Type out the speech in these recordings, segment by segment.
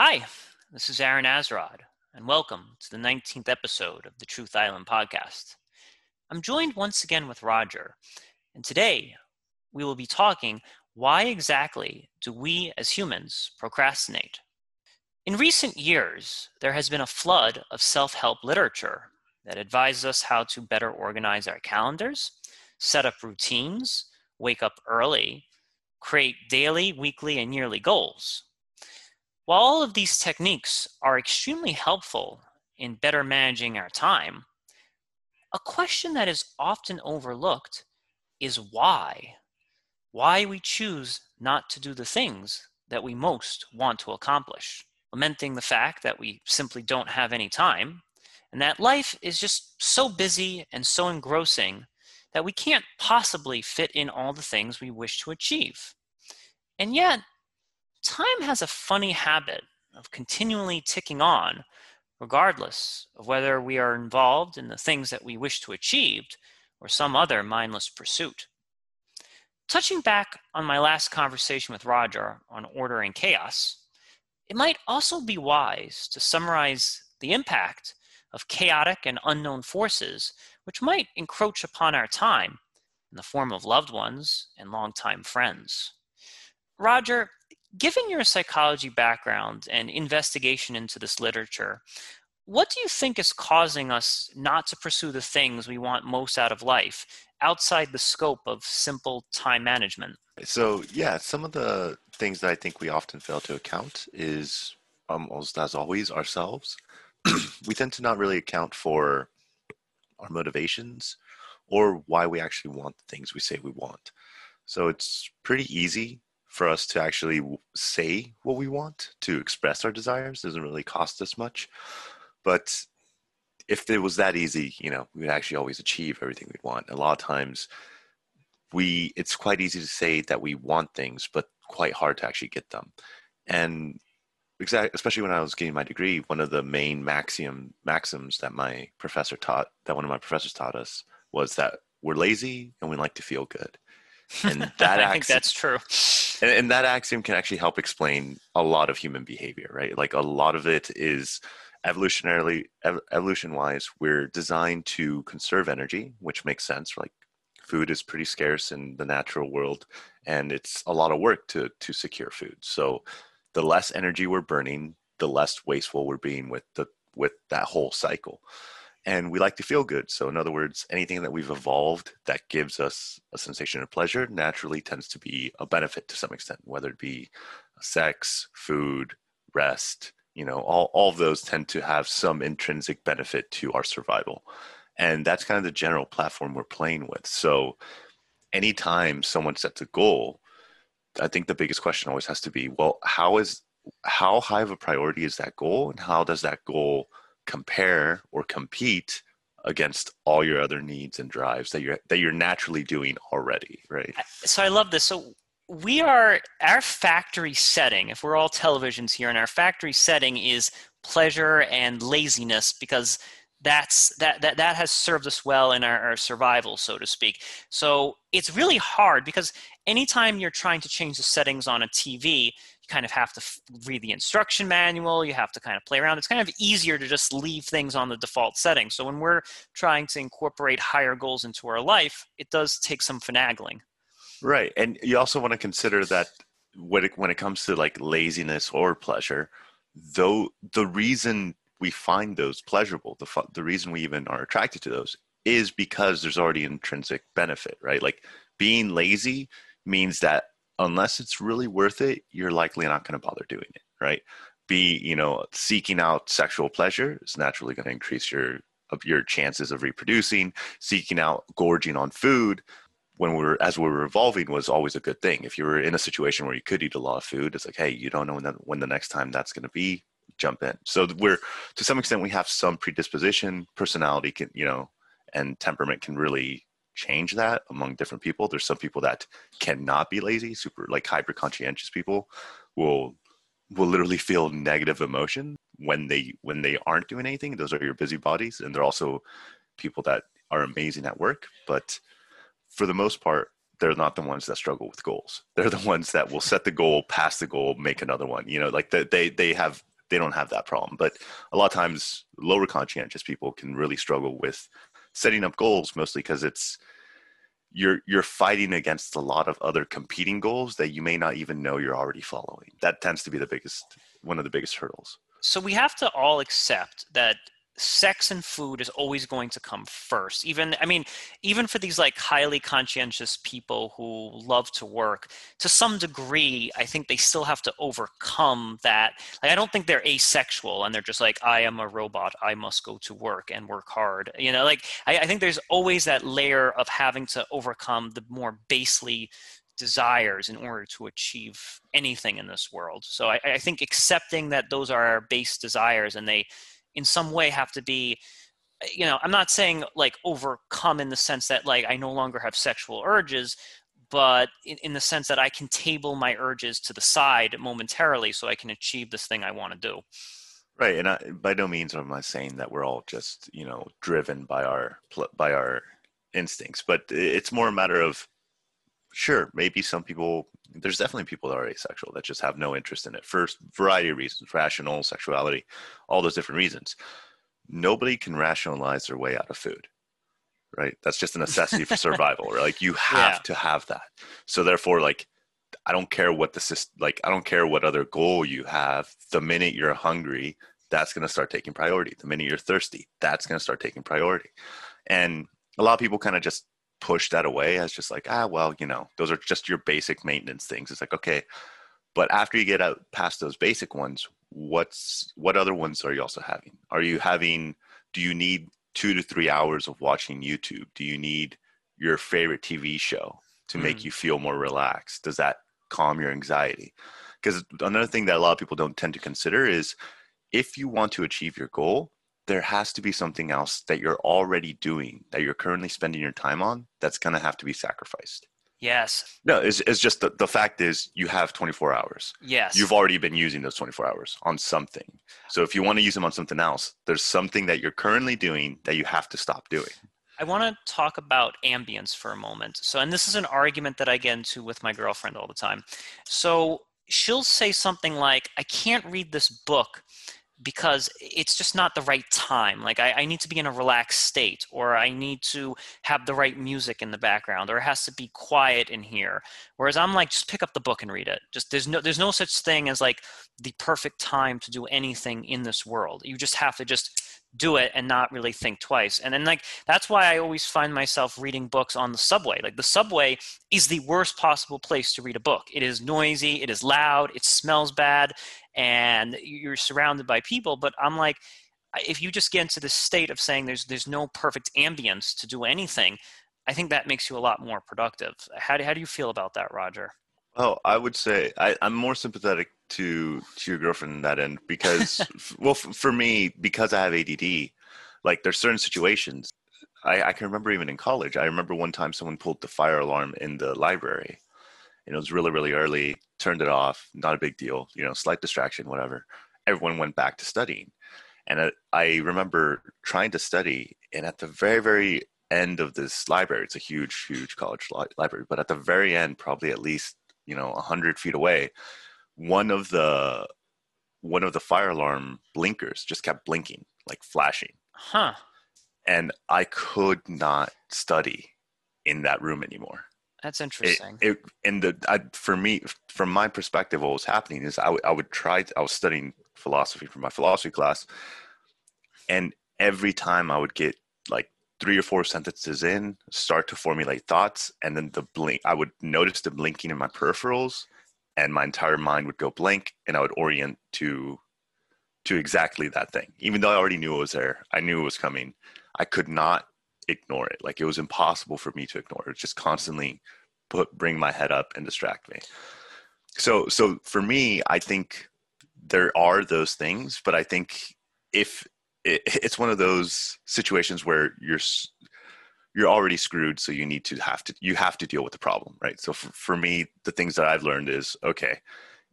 Hi, this is Aaron Azrod, and welcome to the 19th episode of the Truth Island podcast. I'm joined once again with Roger, and today we will be talking why exactly do we as humans procrastinate? In recent years, there has been a flood of self help literature that advises us how to better organize our calendars, set up routines, wake up early, create daily, weekly, and yearly goals. While all of these techniques are extremely helpful in better managing our time, a question that is often overlooked is why. Why we choose not to do the things that we most want to accomplish, lamenting the fact that we simply don't have any time, and that life is just so busy and so engrossing that we can't possibly fit in all the things we wish to achieve. And yet, time has a funny habit of continually ticking on, regardless of whether we are involved in the things that we wish to achieve or some other mindless pursuit. Touching back on my last conversation with Roger on order and chaos, it might also be wise to summarize the impact of chaotic and unknown forces which might encroach upon our time in the form of loved ones and longtime friends. Roger, given your psychology background and investigation into this literature, what do you think is causing us not to pursue the things we want most out of life outside the scope of simple time management? So, yeah, some of the things that I think we often fail to account is um, almost as always ourselves. we tend to not really account for our motivations or why we actually want the things we say we want. So, it's pretty easy for us to actually say what we want, to express our desires. Doesn't really cost us much. But if it was that easy, you know, we would actually always achieve everything we want. A lot of times, we it's quite easy to say that we want things, but quite hard to actually get them. And exactly, especially when I was getting my degree, one of the main maxium maxims that my professor taught, that one of my professors taught us, was that we're lazy and we like to feel good. And that I think that's true. And, and that axiom can actually help explain a lot of human behavior, right? Like a lot of it is evolutionarily evolution wise we're designed to conserve energy which makes sense like food is pretty scarce in the natural world and it's a lot of work to to secure food so the less energy we're burning the less wasteful we're being with the with that whole cycle and we like to feel good. So in other words anything that we've evolved that gives us a sensation of pleasure naturally tends to be a benefit to some extent whether it be sex food rest you know all, all of those tend to have some intrinsic benefit to our survival. And that's kind of the general platform we're playing with. So anytime someone sets a goal i think the biggest question always has to be well how is how high of a priority is that goal? And how does that goal compare or compete against all your other needs and drives that you're that you're naturally doing already right? So i love this. So we are our factory setting if we're all televisions here and our factory setting is pleasure and laziness because that's that that, that has served us well in our, our survival so to speak. So it's really hard because anytime you're trying to change the settings on a tv kind of have to read the instruction manual you have to kind of play around it's kind of easier to just leave things on the default setting so when we're trying to incorporate higher goals into our life it does take some finagling Right. And you also want to consider that when it, when it comes to like laziness or pleasure, though the reason we find those pleasurable, the, the reason we even are attracted to those is because there's already intrinsic benefit, right? Like being lazy means that unless it's really worth it, you're likely not going to bother doing it, right? Be, you know, seeking out sexual pleasure is naturally going to increase your of your chances of reproducing. Seeking out gorging on food when we are as we were evolving was always a good thing. If you were in a situation where you could eat a lot of food, it's like, hey, you don't know when the, when the next time that's going to be. Jump in. So we're to some extent we have some predisposition, personality can you know, and temperament can really change that among different people. There's some people that cannot be lazy, super like hyper conscientious people will will literally feel negative emotion when they when they aren't doing anything. Those are your busy bodies, and they're also people that are amazing at work, but for the most part, they're not the ones that struggle with goals. They're the ones that will set the goal, pass the goal, make another one. You know, like the, they they have they don't have that problem. But a lot of times, lower conscientious people can really struggle with setting up goals, mostly because it's you're you're fighting against a lot of other competing goals that you may not even know you're already following. That tends to be the biggest one of the biggest hurdles. So we have to all accept that sex and food is always going to come first. Even i mean even for these like highly conscientious people who love to work to some degree i think they still have to overcome that. Like i don't think they're asexual and they're just like i am a robot. I must go to work and work hard. You know like i, I think there's always that layer of having to overcome the more basely desires in order to achieve anything in this world. So I, I think accepting that those are our base desires and they in some way have to be you know i'm not saying like overcome in the sense that like i no longer have sexual urges but in, in the sense that i can table my urges to the side momentarily so i can achieve this thing i want to do. Right and I, by no means am i saying that we're all just you know driven by our by our instincts but it's more a matter of sure maybe some people there's definitely people that are asexual that just have no interest in it for variety of reasons rational sexuality all those different reasons. Nobody can rationalize their way out of food right? That's just a necessity for survival right? like you have yeah. to have that. So therefore like i don't care what the system like i don't care what other goal you have. The minute you're hungry that's going to start taking priority. The minute you're thirsty that's going to start taking priority. And a lot of people kind of just push that away as just like ah well you know those are just your basic maintenance things. It's like okay but after you get out past those basic ones what's what other ones are you also having? Are you having do you need two to three hours of watching youtube? Do you need your favorite tv show to make mm. you feel more relaxed? Does that calm your anxiety? Because another thing that a lot of people don't tend to consider is if you want to achieve your goal there has to be something else that you're already doing that you're currently spending your time on that's going to have to be sacrificed. Yes. No, it's, it's just the, the fact is you have 24 hours. Yes. You've already been using those 24 hours on something. So if you want to use them on something else, there's something that you're currently doing that you have to stop doing. I want to talk about ambience for a moment. So, and this is an argument that I get into with my girlfriend all the time. So she'll say something like, I can't read this book because it's just not the right time. Like I, I, need to be in a relaxed state, or I need to have the right music in the background, or it has to be quiet in here. Whereas I'm like, just pick up the book and read it. Just there's no there's no such thing as like the perfect time to do anything in this world. You just have to just do it and not really think twice. And then like that's why I always find myself reading books on the subway. Like the subway is the worst possible place to read a book. It is noisy, it is loud, it smells bad, and you're surrounded by people. But I'm like, if you just get into the state of saying there's there's no perfect ambience to do anything, I think that makes you a lot more productive. How do, how do you feel about that, Roger? Oh, I would say I, am more sympathetic to to your girlfriend in that end because, well, f- for me, because I have ADD, like there's certain situations. I, I can remember even in college. I remember one time someone pulled the fire alarm in the library, and it was really really early. Turned it off. Not a big deal. You know, slight distraction, whatever. Everyone went back to studying, and I, I remember trying to study, and at the very very end of this library, it's a huge huge college li- library, but at the very end, probably at least you know a hundred feet away, one of the one of the fire alarm blinkers just kept blinking, like flashing. Huh. And I could not study in that room anymore. That's interesting. It, it and the I, for me, from my perspective, what was happening is I, w- I would try. I was studying philosophy for my philosophy class, and every time I would get like three or four sentences in, start to formulate thoughts, and then the blink, I would notice the blinking in my peripherals, and my entire mind would go blank, and I would orient to to exactly that thing. Even though I already knew it was there, I knew it was coming. I could not ignore it. Like it was impossible for me to ignore it. Just constantly put bring my head up and distract me. So so for me, I think there are those things, but I think if it, it's one of those situations where you're you're already screwed so you need to have to you have to deal with the problem right so for, for me the things that i've learned is okay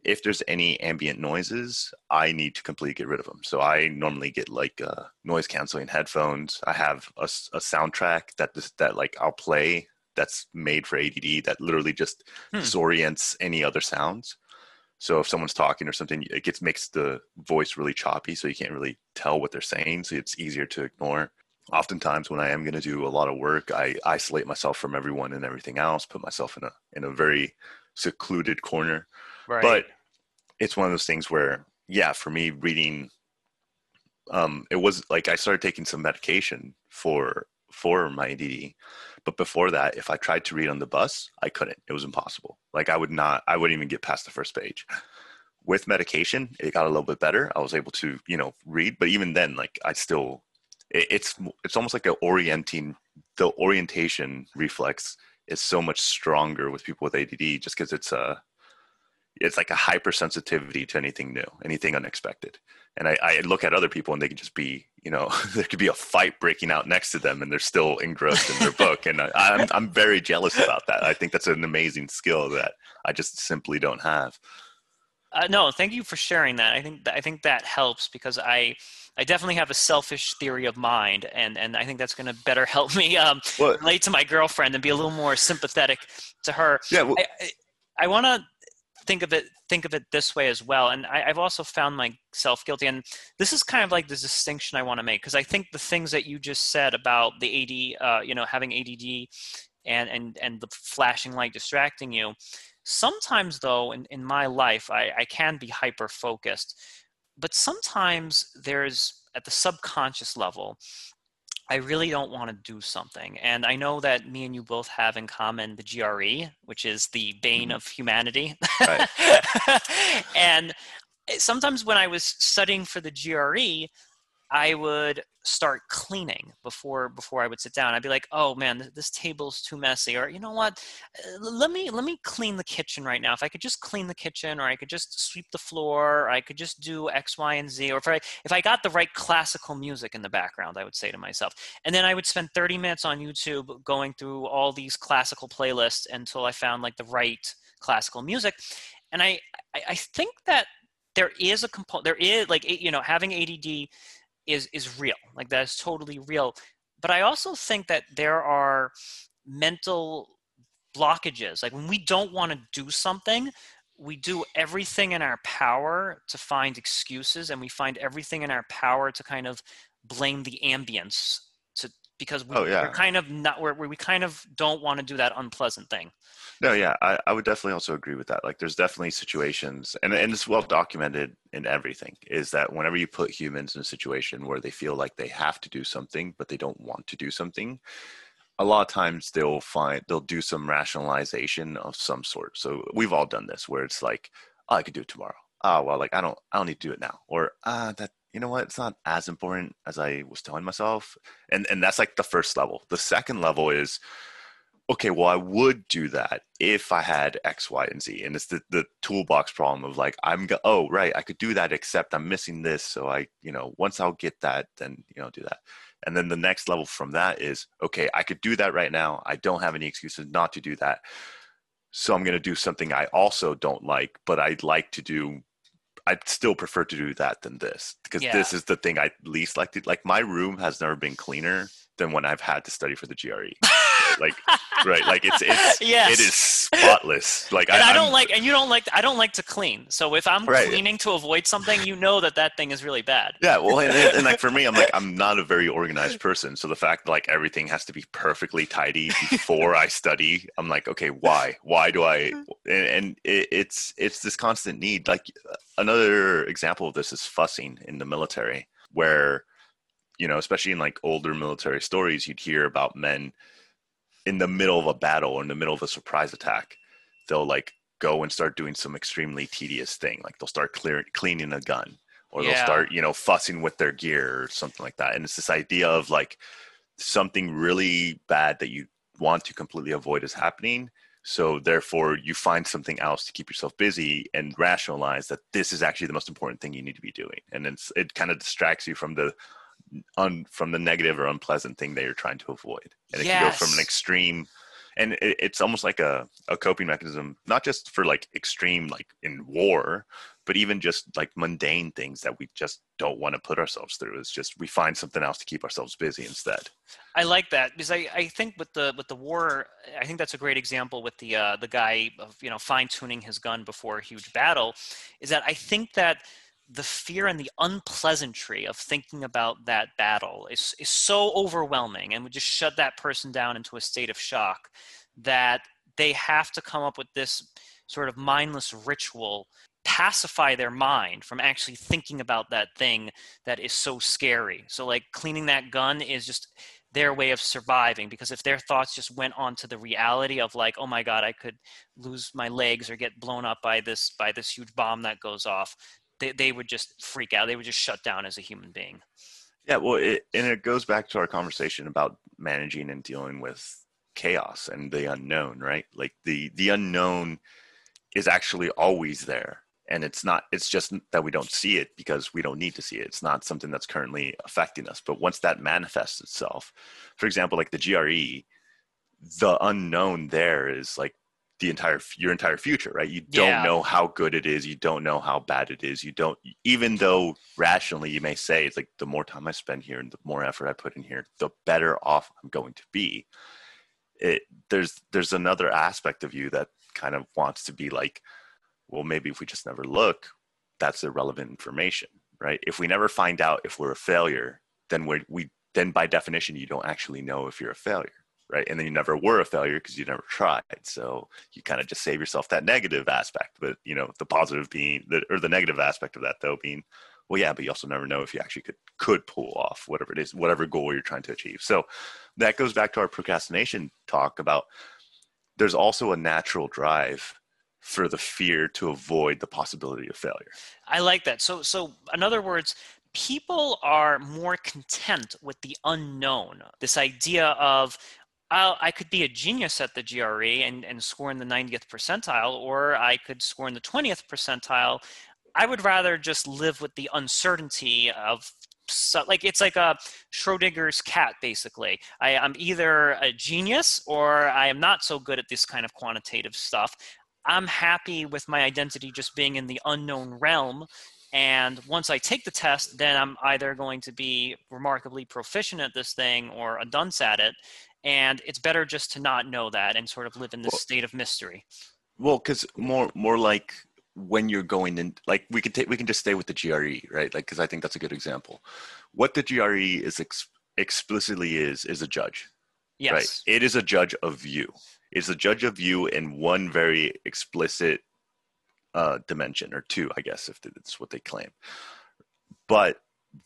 if there's any ambient noises i need to completely get rid of them so i normally get like uh, noise canceling headphones i have a, a soundtrack that this, that like i'll play that's made for ADD that literally just Hmm. disorients any other sounds. So if someone's talking or something, it gets makes the voice really choppy, so you can't really tell what they're saying. So it's easier to ignore. Oftentimes, when I am going to do a lot of work, I isolate myself from everyone and everything else, put myself in a in a very secluded corner. Right. But it's one of those things where, yeah, for me, reading, um, it was like I started taking some medication for for my ADD, but before that, if I tried to read on the bus, I couldn't. It was impossible. Like I would not, I wouldn't even get past the first page. With medication, it got a little bit better. I was able to, you know, read, but even then, like I still, it, it's it's almost like a orienting. The orientation reflex is so much stronger with people with ADD, just because it's a it's like a hypersensitivity to anything new, anything unexpected. And I, I look at other people and they could just be, you know, there could be a fight breaking out next to them and they're still engrossed in their book. And I, I'm, I'm very jealous about that. I think that's an amazing skill that I just simply don't have. Uh, no, thank you for sharing that. I think th- I think that helps because I I definitely have a selfish theory of mind, and and I think that's going to better help me um, relate to my girlfriend and be a little more sympathetic to her. yeah, well, I, I, I want to think of it think of it this way as well, and I, I've also found myself guilty, and this is kind of like the distinction I want to make because I think the things that you just said about the AD, uh, you know, having ADD, and and and the flashing light distracting you. Sometimes, though, in, in my life, I, I can be hyper focused, but sometimes there's at the subconscious level, I really don't want to do something. And I know that me and you both have in common the GRE, which is the bane Mhm. of humanity. Right. and sometimes when I was studying for the GRE, I would start cleaning before before I would sit down. I'd be like, "Oh man, th- this table's too messy," or you know what? Uh, Let me let me clean the kitchen right now. If I could just clean the kitchen, or I could just sweep the floor, or I could just do X, Y, and Z, or if I if I got the right classical music in the background, I would say to myself, and then I would spend 30 minutes on YouTube going through all these classical playlists until I found like the right classical music, and I I, I think that there is a component there is like you know having ADD is is real like that is totally real. But i also think that there are mental blockages. Like when we don't want to do something we do everything in our power to find excuses and we find everything in our power to kind of blame the ambience because we, Oh, yeah. we're kind of not where we kind of don't want to do that unpleasant thing No, yeah, I, I would definitely also agree with that. Like, there's definitely situations, and, and it's well documented in everything, is that whenever you put humans in a situation where they feel like they have to do something, but they don't want to do something, a lot of times they'll find they'll do some rationalization of some sort. So we've all done this, where it's like, oh, I could do it tomorrow. Oh, well, like I don't, I don't need to do it now, or ah, that you know what, it's not as important as I was telling myself, and and that's like the first level. The second level is okay, well, I would do that if I had X, Y, and Z. And it's the, the toolbox problem of like, I'm, go- oh, right, I could do that, except I'm missing this. So I, you know, once I'll get that, then, you know, do that. And then the next level from that is, okay, I could do that right now. I don't have any excuses not to do that. So I'm going to do something I also don't like, but I'd like to do. I'd still prefer to do that than this because Yeah. this is the thing I least like to like. My room has never been cleaner than when I've had to study for the GRE. like right like it's it's Yes. it is spotless. Like and I, don't I'm- like and you don't like i don't like to clean. So if i'm Right. cleaning to avoid something you know that that thing is really bad. Yeah well and, and, and like for me i'm like i'm not a very organized person. So the fact that like everything has to be perfectly tidy before i study i'm like okay why? Why do i mm-hmm. and, and it, it's it's this constant need. Like another example of this is fussing in the military where you know especially in like older military stories you'd hear about men in the middle of a battle or in the middle of a surprise attack they'll like go and start doing some extremely tedious thing like they'll start clear, cleaning a gun or they'll start you know fussing with their gear or something like that. And it's this idea of like something really bad that you want to completely avoid is happening. So therefore you find something else to keep yourself busy and rationalize that this is actually the most important thing you need to be doing. And it's it kind of distracts you from the un, from the negative or unpleasant thing that you're trying to avoid. And it can go from an extreme and it, it's almost like a, a coping mechanism not just for like extreme like in war but even just like mundane things that we just don't want to put ourselves through. It's just we find something else to keep ourselves busy instead. I like that because i, I think with the with the war i think that's a great example with the uh, the guy of you know fine tuning his gun before a huge battle is that i think that the fear and the unpleasantry of thinking about that battle is, is so overwhelming and would just shut that person down into a state of shock that they have to come up with this sort of mindless ritual pacify their mind from actually thinking about that thing that is so scary. So like cleaning that gun is just their way of surviving because if their thoughts just went on to the reality of like oh my god i could lose my legs or get blown up by this by this huge bomb that goes off they, they would just freak out. They would just shut down as a human being. Yeah, well, it, and it goes back to our conversation about managing and dealing with chaos and the unknown, right? Like the the unknown is actually always there, and it's not. It's just that we don't see it because we don't need to see it. It's not something that's currently affecting us. But once that manifests itself, for example, like the GRE, the unknown there is like the entire your entire future right? You don't yeah. know how good it is you don't know how bad it is you don't even though rationally you may say it's like the more time i spend here and the more effort i put in here the better off i'm going to be. It there's there's another aspect of you that kind of wants to be like well maybe if we just never look that's irrelevant information right? If we never find out if we're a failure then we we then by definition you don't actually know if you're a failure right? And then you never were a failure because you never tried. So you kind of just save yourself that negative aspect. But you know, the positive being or the negative aspect of that though being, well, yeah, but you also never know if you actually could could pull off whatever it is, whatever goal you're trying to achieve. So that goes back to our procrastination talk about there's also a natural drive for the fear to avoid the possibility of failure. I like that. So so in other words, people are more content with the unknown. This idea of I'll, i could be a genius at the GRE and, and score in the 90th percentile, or I could score in the 20th percentile. I would rather just live with the uncertainty of so, like it's like a Schrodinger's cat basically. I, am either a genius or I am not so good at this kind of quantitative stuff. I'm happy with my identity just being in the unknown realm. And once I take the test, then I'm either going to be remarkably proficient at this thing or a dunce at it and it's better just to not know that and sort of live in this well, state of mystery. Well because more more like when you're going in like we can take we can just stay with the gre right? Like because i think that's a good example. What the gre is ex- explicitly is is a judge yes. right? It is a judge of you. It's a judge of you in one very explicit uh, dimension or two i guess if that's what they claim. But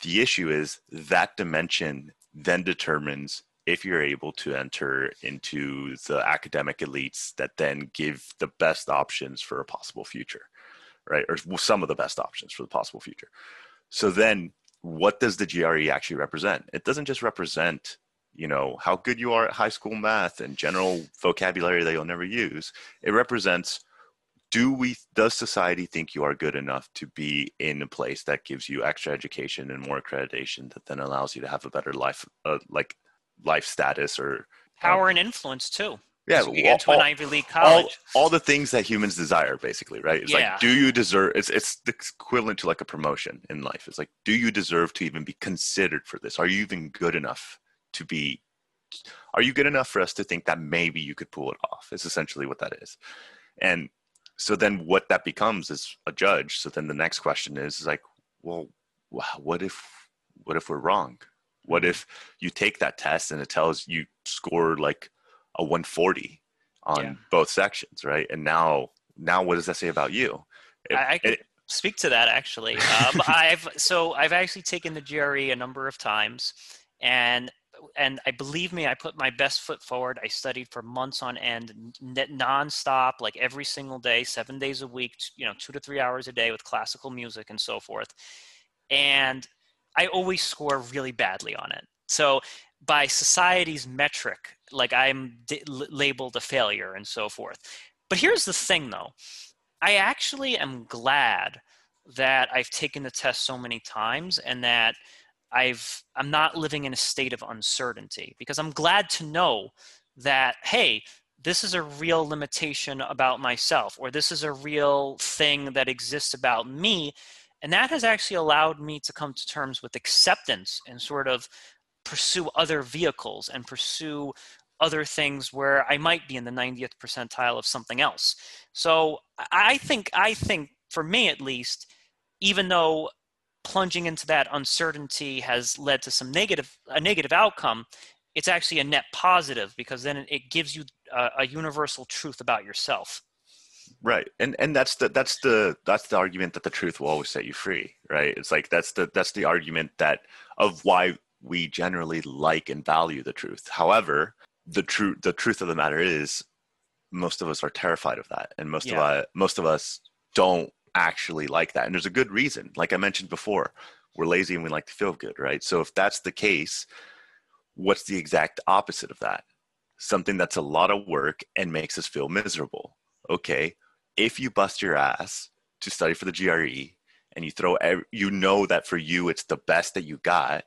the issue is that dimension then determines if you're able to enter into the academic elites that then give the best options for a possible future, right? Or some of the best options for the possible future. So then what does the GRE actually represent? It doesn't just represent, you know, how good you are at high school math and general vocabulary that you'll never use. It represents do we does society think you are good enough to be in a place that gives you extra education and more accreditation that then allows you to have a better life uh, like life status or power um, and influence too. Yeah, you get to an Ivy League college. All, all, the things that humans desire, basically, right? It's yeah. like, do you deserve? It's it's the equivalent to like a promotion in life. It's like, do you deserve to even be considered for this? Are you even good enough to be? Are you good enough for us to think that maybe you could pull it off? It's essentially what that is, and so then what that becomes is a judge. So then the next question is, is like, well, what if what if we're wrong? What if you take that test and it tells you scored like a 140 on yeah. both sections, right? And now, now what does that say about you? It, I, I can it, speak to that actually. Um, I've so I've actually taken the GRE a number of times, and and I believe me, I put my best foot forward. I studied for months on end, nonstop, like every single day, seven days a week, you know, two to three hours a day with classical music and so forth. And I always score really badly on it. So by society's metric, like I'm d- labeled a failure and so forth. But here's the thing though. I actually am glad that I've taken the test so many times and that I've I'm not living in a state of uncertainty because I'm glad to know that hey, this is a real limitation about myself, or this is a real thing that exists about me. And that has actually allowed me to come to terms with acceptance and sort of pursue other vehicles and pursue other things where I might be in the 90th percentile of something else. So I think I think for me at least, even though plunging into that uncertainty has led to some negative a negative outcome, it's actually a net positive because then it gives you a, a universal truth about yourself. Right, and and that's the that's the that's the argument that the truth will always set you free. Right, it's like that's the that's the argument that of why we generally like and value the truth. However, the truth the truth of the matter is most of us are terrified of that and most yeah. of us most of us don't actually like that and there's a good reason like i mentioned before we're lazy and we like to feel good right so if that's the case what's the exact opposite of that something that's a lot of work and makes us feel miserable okay if you bust your ass to study for the gre and you throw every, you know that for you it's the best that you got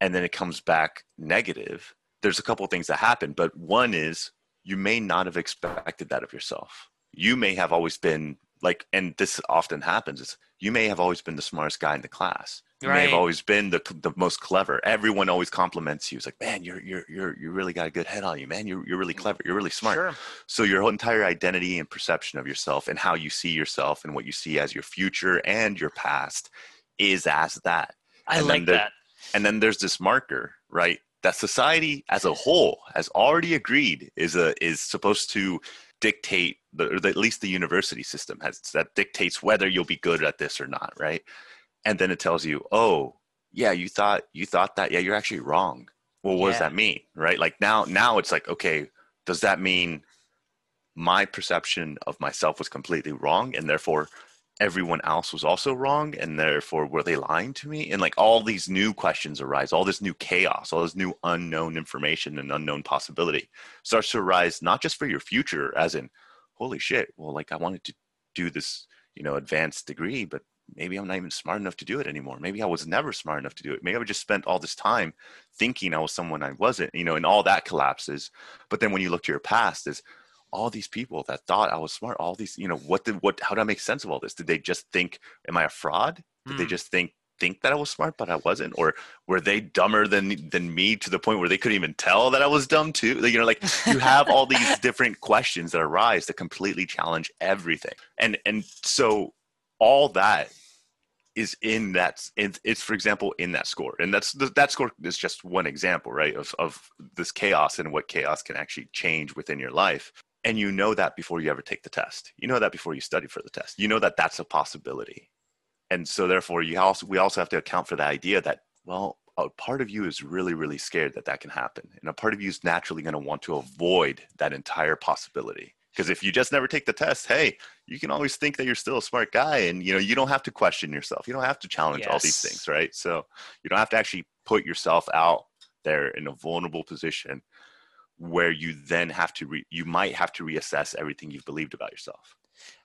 and then it comes back negative there's a couple things that happen, but one is you may not have expected that of yourself. You may have always been like, and this often happens, is you may have always been the smartest guy in the class. You right. may have always been the the most clever. Everyone always compliments you. It's like, man, you're you're you're you really got a good head on you, man. You're you're really mm, clever. You're really smart. Sure. So your whole entire identity and perception of yourself and how you see yourself and what you see as your future and your past is as that. I and like that. And then there's this marker, right? that society as a whole has already agreed is a is supposed to dictate the, or at least the university system has that dictates whether you'll be good at this or not right? And then it tells you oh yeah you thought you thought that yeah you're actually wrong. Well what yeah. does that mean? Right? Like now now it's like okay does that mean my perception of myself was completely wrong and therefore everyone else was also wrong and therefore were they lying to me? And like all these new questions arise all this new chaos all this new unknown information and unknown possibility starts to arise not just for your future as in holy shit well like i wanted to do this you know advanced degree but maybe i'm not even smart enough to do it anymore maybe i was never smart enough to do it maybe i just spent all this time thinking i was someone i wasn't you know and all that collapses but then when you look to your past is all these people that thought I was smart, all these, you know, what did what how do I make sense of all this? Did they just think, am I a fraud? Did mm. they hmm. just think think that I was smart, but I wasn't? Or were they dumber than than me to the point where they couldn't even tell that I was dumb too? Like, you know, like you have all these different questions that arise that completely challenge everything. And and so all that is in that it's, it's for example in that score and that's that score is just one example right of, of this chaos and what chaos can actually change within your life and you know that before you ever take the test you know that before you study for the test you know that that's a possibility and so therefore you also we also have to account for the idea that well a part of you is really really scared that that can happen. And a part of you is naturally going to want to avoid that entire possibility. Because if you just never take the test hey you can always think that you're still a smart guy and you know you don't have to question yourself. You don't have to challenge yes. all these things right? So you don't have to actually put yourself out there in a vulnerable position where you then have to re- you might have to reassess everything you've believed about yourself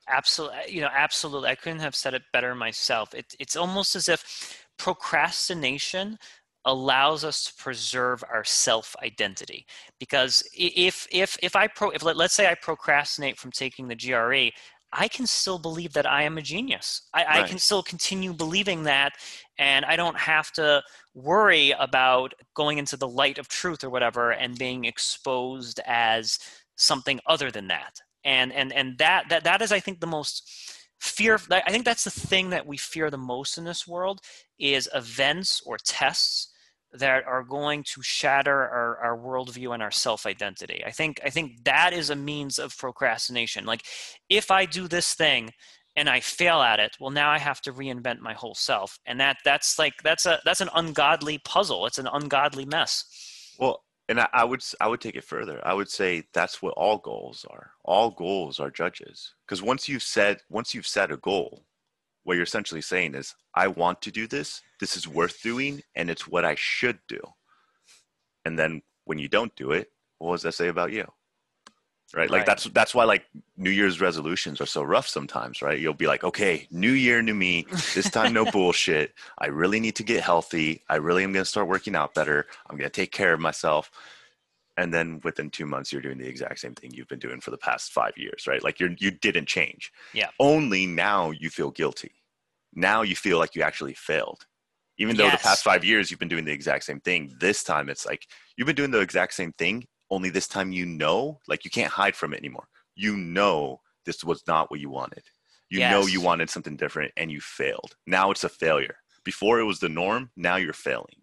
absolutely eh, you know absolutely i couldn't have said it better myself it, it's almost as if procrastination allows us to preserve our self identity because if if if i pro if let, let's say i procrastinate from taking the gre I can still believe that I am a genius. I, right. I, can still continue believing that, and I don't have to worry about going into the light of truth or whatever and being exposed as something other than that. And and and that that that is, I think, the most fear. I think that's the thing that we fear the most in this world is events or tests that are going to shatter our, our worldview and our self-identity. I think I think that is a means of procrastination. Like if I do this thing and I fail at it, well now I have to reinvent my whole self. And that that's like that's a that's an ungodly puzzle. It's an ungodly mess. Well, and I, I would I would take it further. I would say that's what all goals are. All goals are judges. Because once you've set once you've set a goal, what you're essentially saying is i want to do this this is worth doing and it's what i should do and then when you don't do it what does that say about you right? Like right. that's that's why like new year's resolutions are so rough sometimes right? You'll be like okay new year new me. This time no bullshit. I really need to get healthy. I really am going to start working out better. I'm going to take care of myself. And then within two months you're doing the exact same thing you've been doing for the past five years right? Like you're you didn't change. Yeah. only now you feel guilty. Now you feel like you actually failed. Even though the past five years you've been doing the exact same thing this time it's like you've been doing the exact same thing only this time you know like you can't hide from it anymore. You know this was not what you wanted. You know you wanted something different and you failed. Now it's a failure. Before it was the norm now you're failing.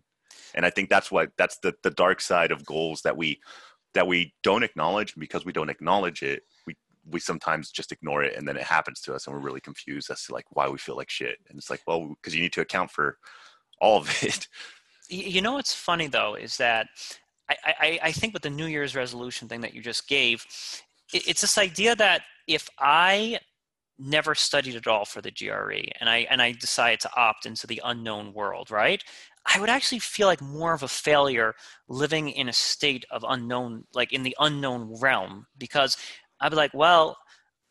And i think that's what that's the the dark side of goals that we that we don't acknowledge. And because we don't acknowledge it we we sometimes just ignore it and then it happens to us and we're really confused as to like why we feel like shit. And it's like well because you need to account for all of it. You know what's funny though is that I, I, think with the New Year's resolution thing that you just gave, it, it's this idea that if I never studied at all for the GRE and I and I decided to opt into the unknown world, right? I would actually feel like more of a failure living in a state of unknown, like in the unknown realm, because I'd be like, well,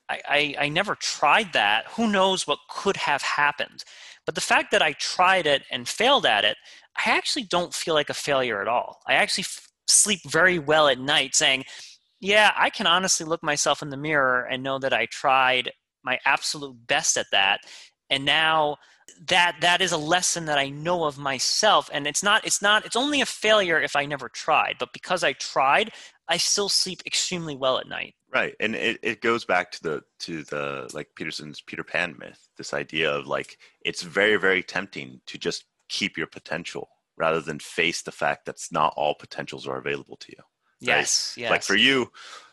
I, I, I never tried that. Who knows what could have happened? But the fact that I tried it and failed at it, I actually don't feel like a failure at all. I actually sleep very well at night saying, yeah, I can honestly look myself in the mirror and know that I tried my absolute best at that. And now that that is a lesson that I know of myself and it's not it's not it's only a failure if I never tried, but because I tried, I still sleep extremely well at night. right and it, it goes back to the to the like peterson's peter pan myth this idea of like it's very very tempting to just keep your potential rather than face the fact that's not all potentials are available to you Right. Yes, yes. like for you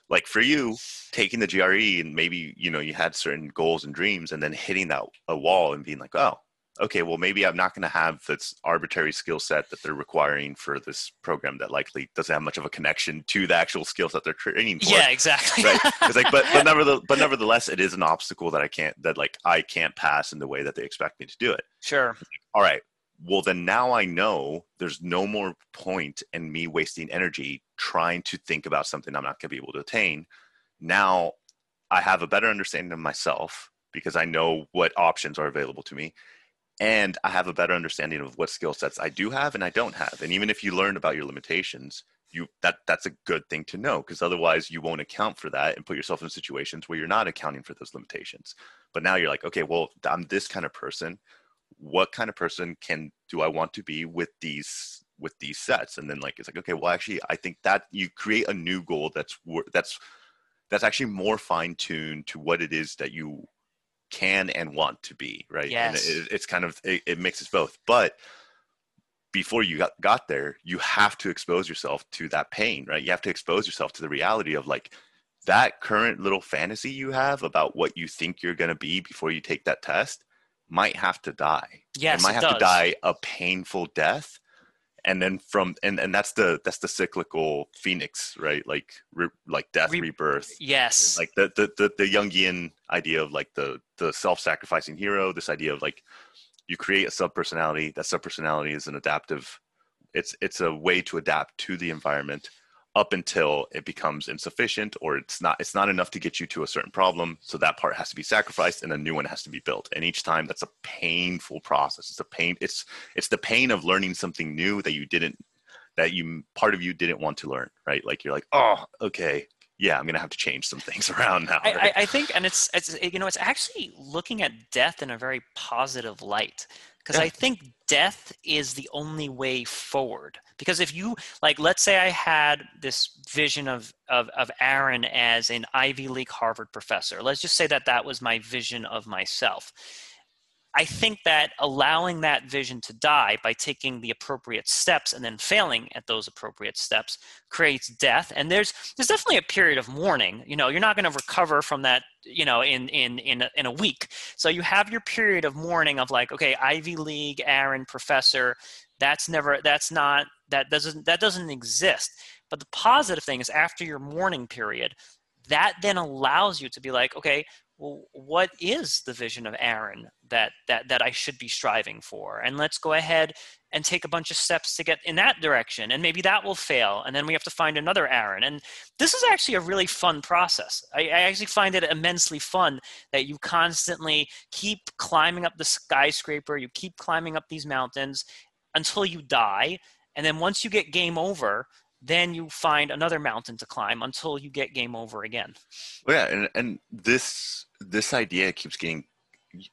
like for you taking the gre and maybe you know you had certain goals and dreams and then hitting that a wall and being like oh okay well maybe i'm not going to have this arbitrary skill set that they're requiring for this program that likely doesn't have much of a connection to the actual skills that they're training for yeah, exactly. right it's like but but nevertheless, but nevertheless it is an obstacle that i can't that like i can't pass in the way that they expect me to do it sure. all right well then now i know there's no more point in me wasting energy trying to think about something i'm not going to be able to attain. Now i have a better understanding of myself because i know what options are available to me and i have a better understanding of what skill sets i do have and i don't have. And even if you learn about your limitations you that that's a good thing to know because otherwise you won't account for that and put yourself in situations where you're not accounting for those limitations. But now you're like okay well i'm this kind of person what kind of person can do i want to be with these with these sets? And then like it's like okay well actually i think that you create a new goal that's that's that's actually more fine tuned to what it is that you can and want to be right? Yes. and it, it's kind of it, it mixes both. But before you got, got there you have to expose yourself to that pain right? You have to expose yourself to the reality of like that current little fantasy you have about what you think you're going to be before you take that test might have to die. Yes, it might it have does. to die a painful death. And then from and and that's the that's the cyclical phoenix right? Like re, like death Re- rebirth. Yes. like the, the the the jungian idea of like the the self-sacrificing hero this idea of like you create a sub-personality. That sub-personality is an adaptive it's it's a way to adapt to the environment up until it becomes insufficient or it's not it's not enough to get you to a certain problem. So that part has to be sacrificed and a new one has to be built. And each time that's a painful process. It's a pain it's it's the pain of learning something new that you didn't that you part of you didn't want to learn right? Like you're like oh okay. Yeah i'm gonna have to change some things around now. I, right? I, I think, and it's, it's, you know, it's actually looking at death in a very positive light. Because Yeah. I think death is the only way forward. Because if you, like, let's say I had this vision of, of, of Aaron as an Ivy League Harvard professor. Let's just say that that was my vision of myself. I think that allowing that vision to die by taking the appropriate steps and then failing at those appropriate steps creates death. And there's there's definitely a period of mourning. You know, you're not going to recover from that. You know, in in in a, in a week. So you have your period of mourning of like, okay, Ivy League, Aaron, professor. That's never. That's not. That doesn't. That doesn't exist. But the positive thing is after your mourning period, that then allows you to be like, okay, well, what is the vision of Aaron that that that I should be striving for? And let's go ahead and take a bunch of steps to get in that direction. And maybe that will fail, and then we have to find another Aaron. And this is actually a really fun process. I, I actually find it immensely fun that you constantly keep climbing up the skyscraper, you keep climbing up these mountains until you die, and then once you get game over, then you find another mountain to climb until you get game over again. Well, yeah, and and this this idea keeps getting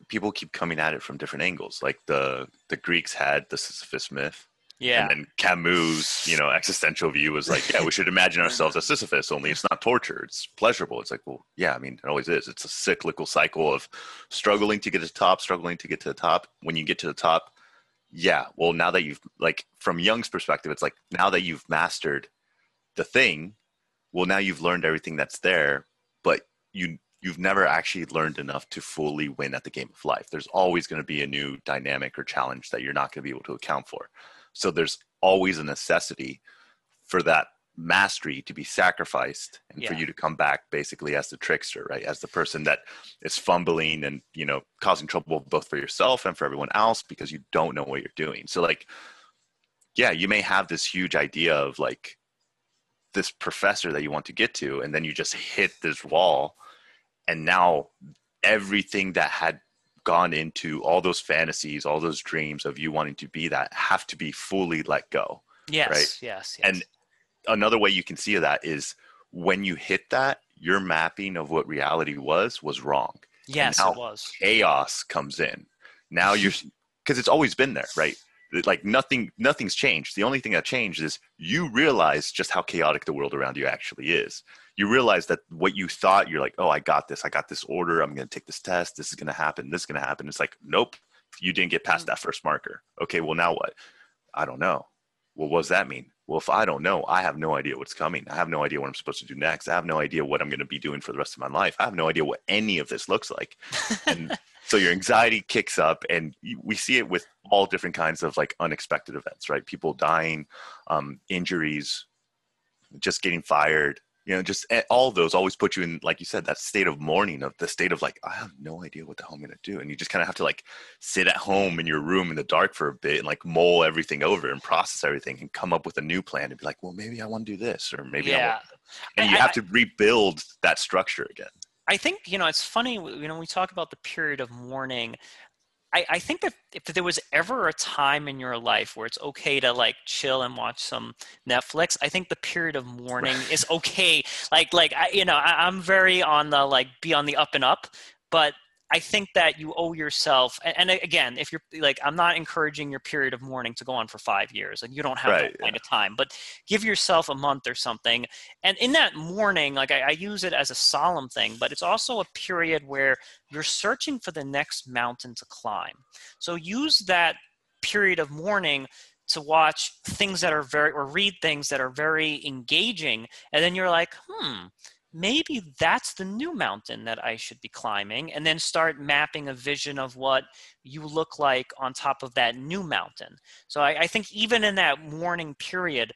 people keep coming at it from different angles. Like the the Greeks had the Sisyphus myth. Yeah. And then Camus, you know, existential view was like, yeah, we should imagine ourselves as Sisyphus, only it's not torture, it's pleasurable. It's like, well, yeah, I mean, it always is. It's a cyclical cycle of struggling to get to the top, struggling to get to the top. When you get to the top, yeah, well, now that you've, like, from Jung's perspective, it's like, now that you've mastered the thing, well, now you've learned everything that's there, but you you've never actually learned enough to fully win at the game of life. There's always going to be a new dynamic or challenge that you're not going to be able to account for. So there's always a necessity for that mastery to be sacrificed and yeah. for you to come back basically as the trickster right as the person that is fumbling and you know causing trouble both for yourself and for everyone else because you don't know what you're doing so like yeah you may have this huge idea of like this professor that you want to get to and then you just hit this wall and now everything that had gone into all those fantasies all those dreams of you wanting to be that have to be fully let go yes right? yes, yes and another way you can see that is when you hit that your mapping of what reality was was wrong. Yes it was. chaos comes in. Now you're because it's always been there right? Like nothing nothing's changed. The only thing that changed is you realize just how chaotic the world around you actually is. You realize that what you thought you're like oh i got this. I got this order. I'm going to take this test. This is going to happen. This is going to happen. It's like nope. You didn't get past mm. that first marker. Okay well now what? I don't know. Well what does that mean well if i don't know i have no idea what's coming. I have no idea what i'm supposed to do next. I have no idea what i'm going to be doing for the rest of my life. I have no idea what any of this looks like. And so your anxiety kicks up and we see it with all different kinds of like unexpected events right? People dying um, injuries just getting fired you know just eh, all those always put you in like you said that state of mourning of the state of like i have no idea what the hell i'm going to do and you just kind of have to like sit at home in your room in the dark for a bit and like mull everything over and process everything and come up with a new plan and be like well maybe i want to do this or maybe yeah. I and you I, have to rebuild that structure again I think you know it's funny. You know, we talk about the period of mourning. I, I think that if there was ever a time in your life where it's okay to like chill and watch some Netflix, I think the period of mourning is okay. Like, like I, you know, I, I'm very on the like be on the up and up, but I think that you owe yourself, and, and, again, if you're like, I'm not encouraging your period of mourning to go on for five years, and you don't have right, that kind yeah. of time, but give yourself a month or something. And in that mourning, like I, I use it as a solemn thing, but it's also a period where you're searching for the next mountain to climb. So use that period of mourning to watch things that are very or read things that are very engaging and then you're like hmm maybe that's the new mountain that I should be climbing, and then start mapping a vision of what you look like on top of that new mountain. So I, I think even in that mourning period,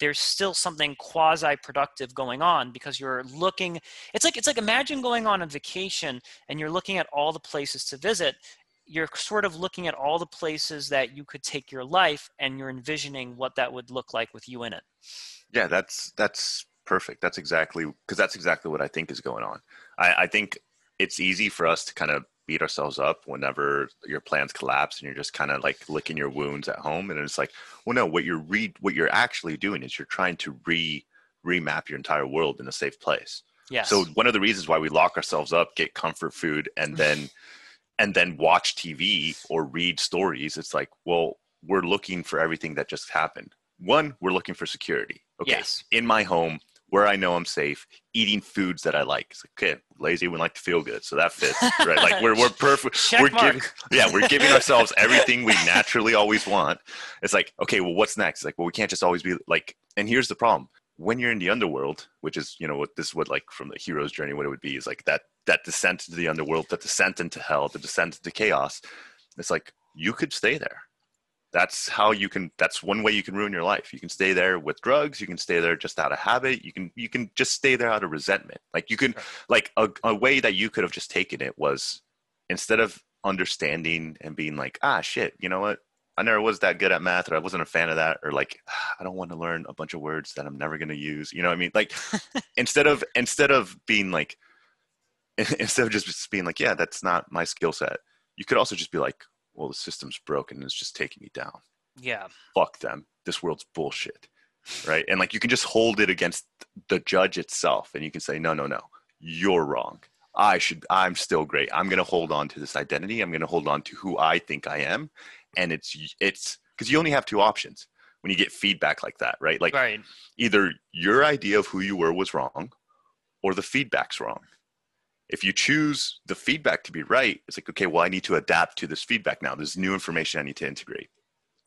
there's still something quasi productive going on because you're looking it's like it's like imagine going on a vacation and you're looking at all the places to visit you're sort of looking at all the places that you could take your life and you're envisioning what that would look like with you in it yeah that's that's perfect. That's exactly because that's exactly what I think is going on. I, I think it's easy for us to kind of beat ourselves up whenever your plans collapse and you're just kind of like licking your wounds at home and it's like well no what you're re what you're actually doing is you're trying to re remap your entire world in a safe place yeah so one of the reasons why we lock ourselves up get comfort food and then and then watch tv or read stories it's like well we're looking for everything that just happened one we're looking for security okay yes. in my home where I know I'm safe, eating foods that I like. It's like, okay, lazy, we like to feel good, so that fits, right? Like we're we're perfect. Check we're mark. giving, yeah, we're giving ourselves everything we naturally always want. It's like, okay, well, what's next? It's like, well, we can't just always be like. And here's the problem: when you're in the underworld, which is you know what this would like from the hero's journey, what it would be is like that that descent into the underworld, that descent into hell, the descent into chaos. It's like you could stay there that's how you can that's one way you can ruin your life. You can stay there with drugs you can stay there just out of habit you can you can just stay there out of resentment. Like you can like a, a way that you could have just taken it was instead of understanding and being like ah shit you know what? I never was that good at math or i wasn't a fan of that or like ah, i don't want to learn a bunch of words that i'm never going to use you know what i mean? Like instead of instead of being like instead of just being like yeah that's not my skill set you could also just be like well, the system's broken and it's just taking me down. Yeah. Fuck them. This world's bullshit. right? And like you can just hold it against the judge itself, and you can say, no, no, no, you're wrong. I should. I'm still great. I'm going to hold on to this identity. I'm going to hold on to who I think I am, and it's it's because you only have two options when you get feedback like that, right? Like right. either your idea of who you were was wrong, or the feedback's wrong. If you choose the feedback to be right, it's like okay, well, I need to adapt to this feedback now. There's new information I need to integrate.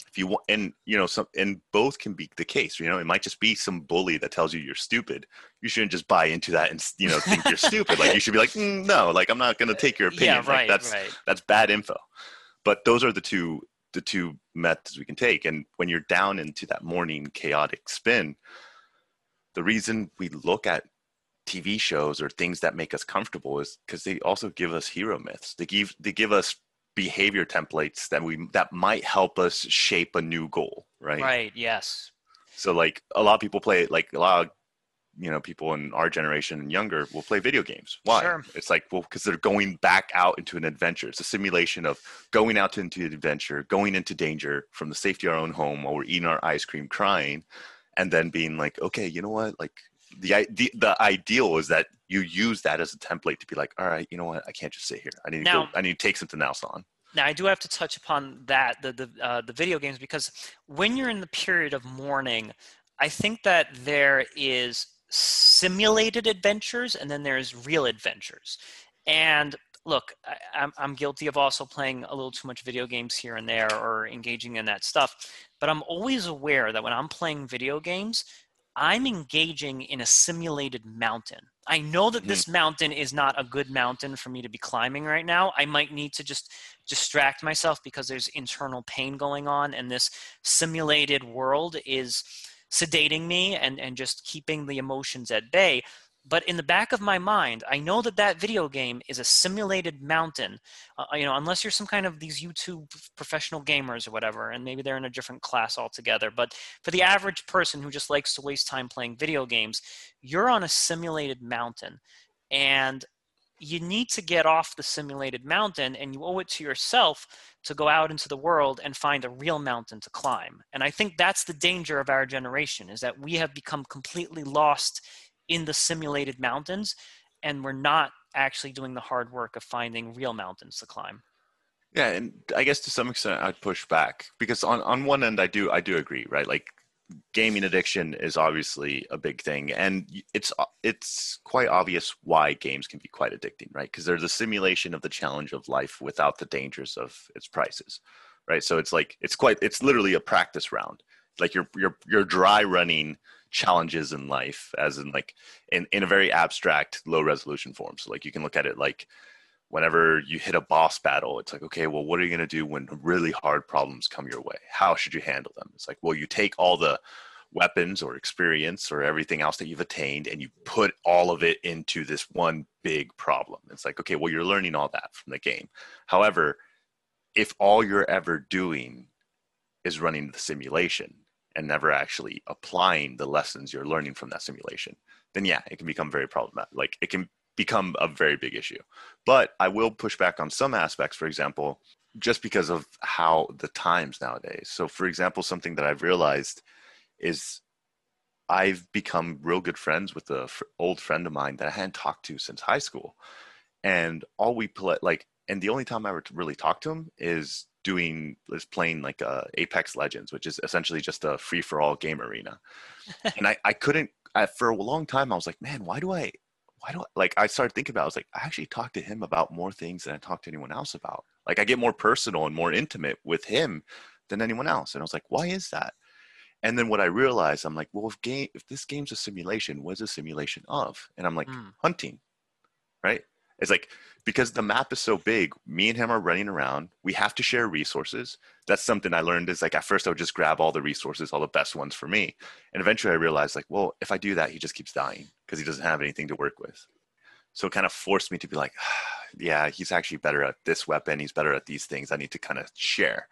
If you want and you know some and both can be the case you know it might just be some bully that tells you you're stupid. You shouldn't just buy into that and you know think you're stupid. Like you should be like mm, no like i'm not going to take your opinion. Yeah, right, like that's right. that's bad info. But those are the two the two methods we can take. And when you're down into that mourning chaotic spin the reason we look at tv shows or things that make us comfortable is because they also give us hero myths they give they give us behavior templates that we that might help us shape a new goal right Right. Yes. so like a lot of people play like a lot of you know people in our generation and younger will play video games why Sure. it's like well because they're going back out into an adventure it's a simulation of going out into an adventure going into danger from the safety of our own home while we're eating our ice cream crying and then being like okay you know what like the, the the ideal is that you use that as a template to be like all right you know what i can't just sit here i need to Now- go i need to take something else on Now I do have to touch upon that the the uh, the video games because when you're in the period of mourning, I think that there is simulated adventures and then there's real adventures. And look, I, I'm I'm guilty of also playing a little too much video games here and there or engaging in that stuff. But I'm always aware that when I'm playing video games, I'm engaging in a simulated mountain. I know that this mm-hmm. mountain is not a good mountain for me to be climbing right now. I might need to just distract myself because there's internal pain going on and this simulated world is sedating me and, and just keeping the emotions at bay but in the back of my mind i know that that video game is a simulated mountain uh, you know unless you're some kind of these youtube professional gamers or whatever and maybe they're in a different class altogether. But for the average person who just likes to waste time playing video games you're on a simulated mountain. And you need to get off the simulated mountain and you owe it to yourself to go out into the world and find a real mountain to climb. And i think that's the danger of our generation is that we have become completely lost in the simulated mountains and we're not actually doing the hard work of finding real mountains to climb Yeah, and I guess to some extent I'd push back because on on one end I do I do agree, right? Like gaming addiction is obviously a big thing and it's it's quite obvious why games can be quite addicting, right? Because there's a simulation of the challenge of life without the dangers of its prices, right? So it's like it's quite it's literally a practice round. Like you're you're you're dry running challenges in life as in like in in a very abstract low resolution form. So like you can look at it like whenever you hit a boss battle, it's like, okay, well, what are you going to do when really hard problems come your way? How should you handle them? It's like, well, you take all the weapons or experience or everything else that you've attained and you put all of it into this one big problem. It's like, okay, well, you're learning all that from the game. However, if all you're ever doing is running the simulation and never actually applying the lessons you're learning from that simulation, then yeah, it can become very problematic. Like it can become a very big issue. But I will push back on some aspects, for example, just because of how the times nowadays. So, for example, something that I've realized is I've become real good friends with an old friend of mine that I hadn't talked to since high school, and all we play like, and the only time I ever really talk to him is doing is playing like uh, Apex Legends, which is essentially just a free for all game arena, and I I couldn't I, for a long time I was like, man, why do I why do I like I started thinking about it, I was like, I actually talk to him about more things than I talk to anyone else about. Like I get more personal and more intimate with him than anyone else. And I was like, why is that? And then what I realized, I'm like, well, if game if this game's a simulation, what is a simulation of? And I'm like, Hmm. hunting. Right? It's like because the map is so big, me and him are running around. We have to share resources. That's something I learned is like at first I would just grab all the resources, all the best ones for me. And eventually I realized like, well, if I do that, he just keeps dying because he doesn't have anything to work with. So it kind of forced me to be like, yeah, he's actually better at this weapon. He's better at these things. I need to kind of share.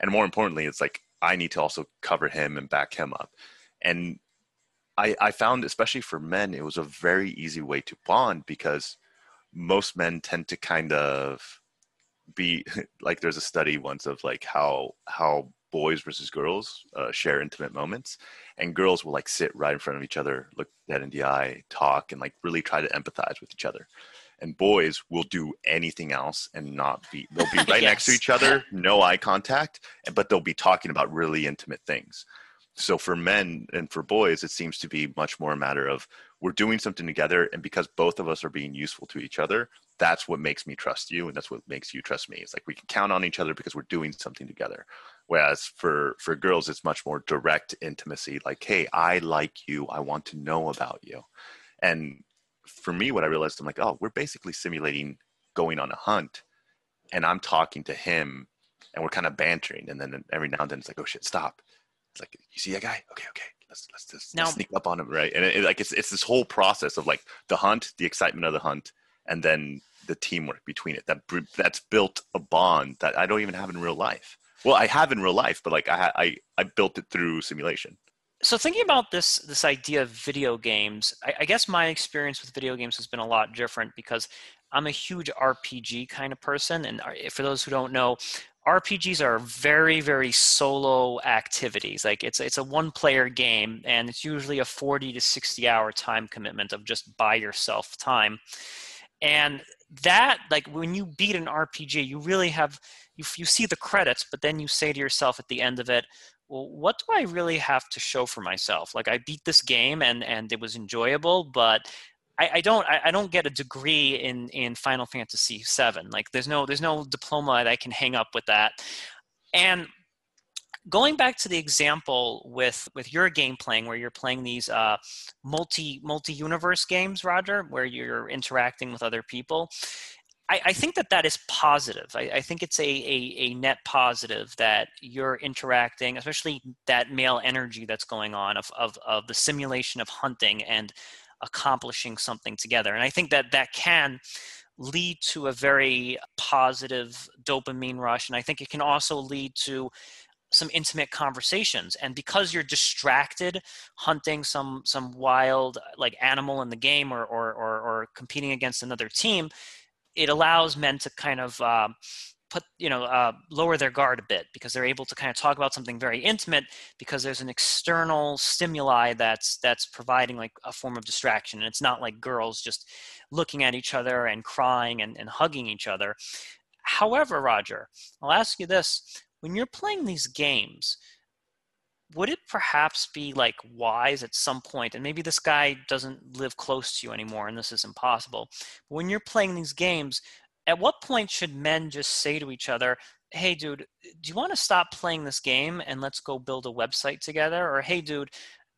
And more importantly, it's like I need to also cover him and back him up. And I, I found, especially for men, it was a very easy way to bond because most men tend to kind of be like there's a study once of like how how boys versus girls uh, share intimate moments, and girls will like sit right in front of each other, look dead in the eye, talk, and like really try to empathize with each other. And boys will do anything else and not be. They'll be right yes. next to each other, no eye contact, but they'll be talking about really intimate things. So for men and for boys, it seems to be much more a matter of we're doing something together, and because both of us are being useful to each other, that's what makes me trust you and that's what makes you trust me. It's like we can count on each other because we're doing something together. Whereas for for girls it's much more direct intimacy like hey i like you. I want to know about you. And for me what i realized i'm like oh we're basically simulating going on a hunt and i'm talking to him and we're kind of bantering. And then every now and then it's like oh shit stop. It's like you see that guy? Okay okay let's let's just now, sneak up on him right and it, it, like it's it's this whole process of like the hunt the excitement of the hunt and then the teamwork between it that that's built a bond that I don't even have in real life. Well, I have in real life, but like I I I built it through simulation. So thinking about this this idea of video games, I, I guess my experience with video games has been a lot different because I'm a huge RPG kind of person, and for those who don't know, RPGs are very, very solo activities. Like it's it's a one player game and it's usually a 40 to 60 hour time commitment of just by yourself time and that like when you beat an rpg you really have you, you see the credits but then you say to yourself at the end of it well what do i really have to show for myself like i beat this game and and it was enjoyable but I, I don't I, I, don't get a degree in in Final Fantasy VII. Like there's no there's no diploma that I can hang up with that. And going back to the example with with your game playing where you're playing these uh, multi multi universe games roger where you're interacting with other people I, I think that that is positive. I, I think it's a, a, a, net positive that you're interacting, especially that male energy that's going on of, of, of the simulation of hunting and accomplishing something together. And I think that that can lead to a very positive dopamine rush. And I think it can also lead to some intimate conversations and because you're distracted hunting some some wild like animal in the game or or or, or competing against another team it allows men to kind of uh, put you know uh, lower their guard a bit because they're able to kind of talk about something very intimate because there's an external stimuli that's that's providing like a form of distraction. And it's not like girls just looking at each other and crying and, and hugging each other. However roger i'll ask you this. When you're playing these games, would it perhaps be like wise at some point and maybe this guy doesn't live close to you anymore and this is impossible when you're playing these games at what point should men just say to each other hey dude do you want to stop playing this game and let's go build a website together? Or hey dude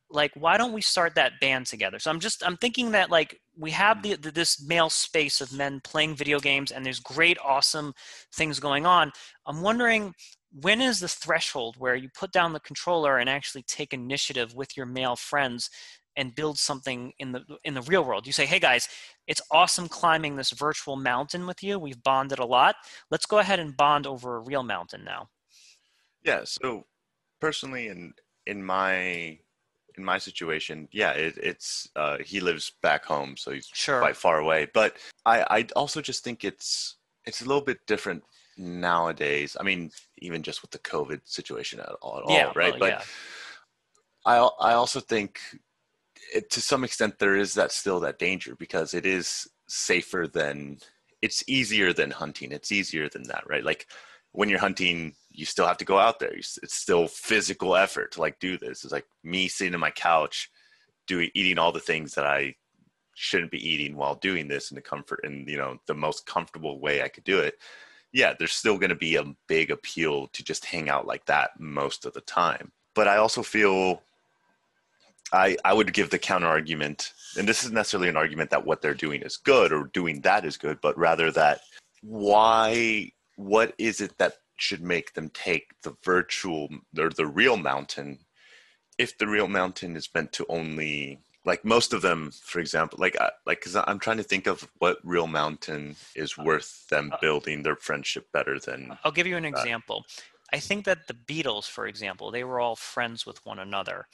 like why don't we start that band together? So i'm just i'm thinking that like we have the, the, this male space of men playing video games and there's great awesome things going on. I'm wondering when is the threshold where you put down the controller and actually take initiative with your male friends and build something in the in the real world? You say hey guys it's awesome climbing this virtual mountain with you we've bonded a lot let's go ahead and bond over a real mountain now yeah so personally in in my in my situation yeah it, it's uh, he lives back home so he's sure. quite far away but i i also just think it's it's a little bit different nowadays. I mean, even just with the COVID situation at all, at yeah, all right? Well, but yeah. I I also think it, to some extent there is that still that danger because it is safer than it's easier than hunting. It's easier than that, right? Like when you're hunting, you still have to go out there. It's still physical effort to like do this. It's like me sitting on my couch, doing eating all the things that I shouldn't be eating while doing this in the comfort and you know the most comfortable way I could do it yeah, there's still going to be a big appeal to just hang out like that most of the time. But I also feel I, I would give the counter argument, and this isn't necessarily an argument that what they're doing is good or doing that is good, but rather that why, what is it that should make them take the virtual or the real mountain if the real mountain is meant to only like most of them for example like I, like because i'm trying to think of what real mountain is worth them uh, building their friendship better than i'll give you an that. example i think that the beatles for example they were all friends with one another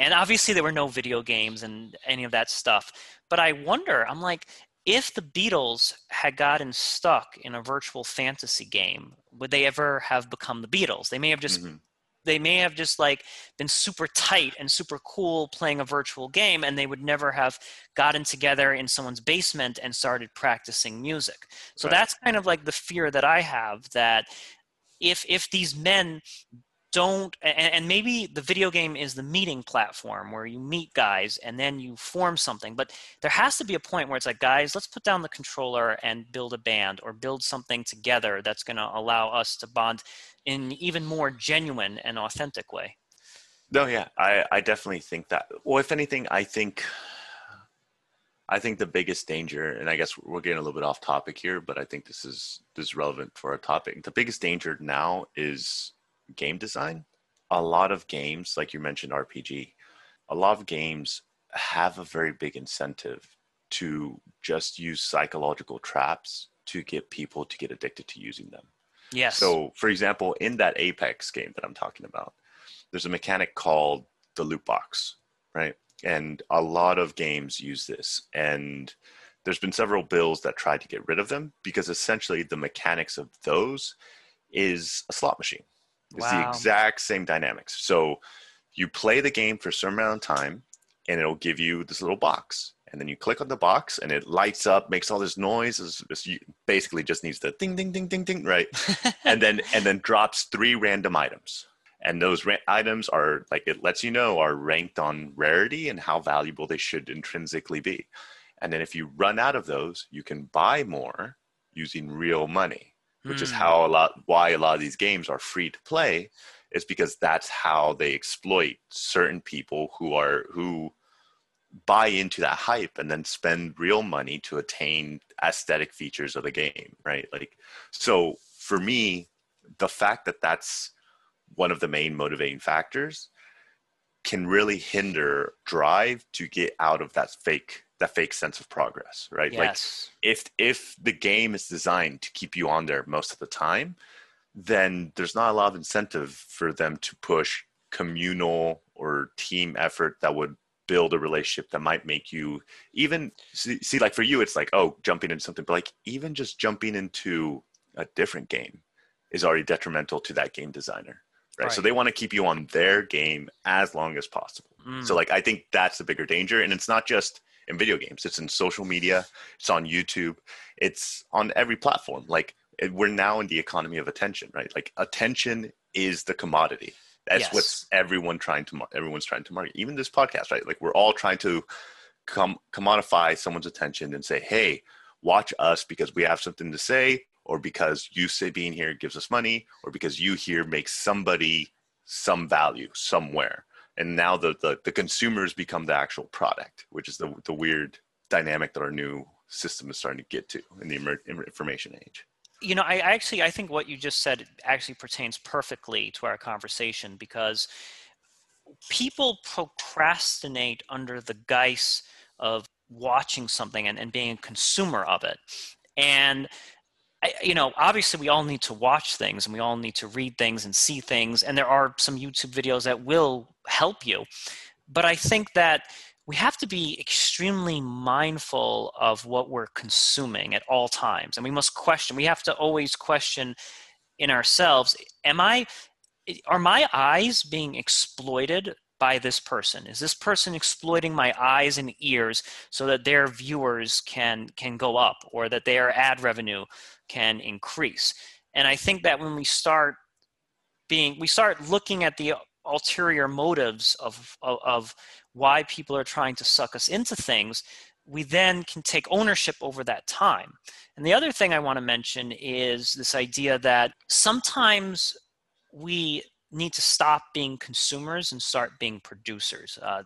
and obviously there were no video games and any of that stuff. But i wonder i'm like if the beatles had gotten stuck in a virtual fantasy game would they ever have become the beatles? They may have just mm-hmm. they may have just like been super tight and super cool playing a virtual game and they would never have gotten together in someone's basement and started practicing music. So right. that's kind of like the fear that i have that if if these men don't and, and, maybe the video game is the meeting platform where you meet guys and then you form something but there has to be a point where it's like guys let's put down the controller and build a band or build something together that's going to allow us to bond in even more genuine and authentic way no yeah i i definitely think that well if anything i think I think the biggest danger, and I guess we're getting a little bit off topic here, but I think this is this is relevant for our topic. The biggest danger now is game design, a lot of games, like you mentioned RPG, a lot of games have a very big incentive to just use psychological traps to get people to get addicted to using them. Yes. So, for example, in that Apex game that I'm talking about, there's a mechanic called the loot box, right? And a lot of games use this. And there's been several bills that tried to get rid of them because essentially the mechanics of those is a slot machine. It's wow. the exact same dynamics. So you play the game for a certain amount of time, and it'll give you this little box. And then you click on the box, and it lights up, makes all this noise. It's, it's basically just needs the ding, ding, ding, ding, ding, right? and then and then drops three random items. And those ra- items are like it lets you know are ranked on rarity and how valuable they should intrinsically be. And then if you run out of those, you can buy more using real money which mm. is hmm. how a lot why a lot of these games are free to play is because that's how they exploit certain people who are who buy into that hype and then spend real money to attain aesthetic features of the game right like so for me the fact that that's one of the main motivating factors can really hinder drive to get out of that fake that fake sense of progress, right? Yes. Like if if the game is designed to keep you on there most of the time, then there's not a lot of incentive for them to push communal or team effort that would build a relationship that might make you even see, see like for you it's like oh jumping into something but like even just jumping into a different game is already detrimental to that game designer right, right. so they want to keep you on their game as long as possible mm. so like i think that's the bigger danger and it's not just in video games. It's in social media. It's on YouTube. It's on every platform. Like we're now in the economy of attention, right? Like attention is the commodity. That's yes. what everyone trying to everyone's trying to market. Even this podcast, right? Like we're all trying to com- commodify someone's attention and say, "Hey, watch us because we have something to say." Or because you say being here gives us money, or because you here makes somebody some value somewhere and now the, the, the consumers become the actual product, which is the, the weird dynamic that our new system is starting to get to in the information age. You know, I actually I think what you just said actually pertains perfectly to our conversation because people procrastinate under the guise of watching something and, and being a consumer of it. And You know, obviously we all need to watch things and we all need to read things and see things. And there are some YouTube videos that will help you. But I think that we have to be extremely mindful of what we're consuming at all times. And we must question, we have to always question in ourselves, am I, are my eyes being exploited by this person? Is this person exploiting my eyes and ears so that their viewers can can go up or that their ad revenue can increase? And I think that when we start being we start looking at the ulterior motives of, of, of why people are trying to suck us into things, we then can take ownership over that time. And the other thing I want to mention is this idea that sometimes we need to stop being consumers and start being producers. Uh,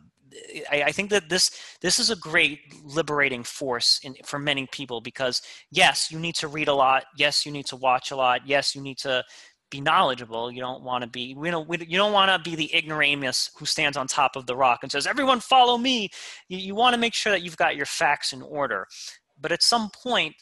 I, I, think that this this is a great liberating force in, for many people because yes, you need to read a lot. Yes, you need to watch a lot. Yes, you need to be knowledgeable. You don't want to be you know you don't want to be the ignoramus who stands on top of the rock and says everyone follow me. You, you want to make sure that you've got your facts in order. But at some point,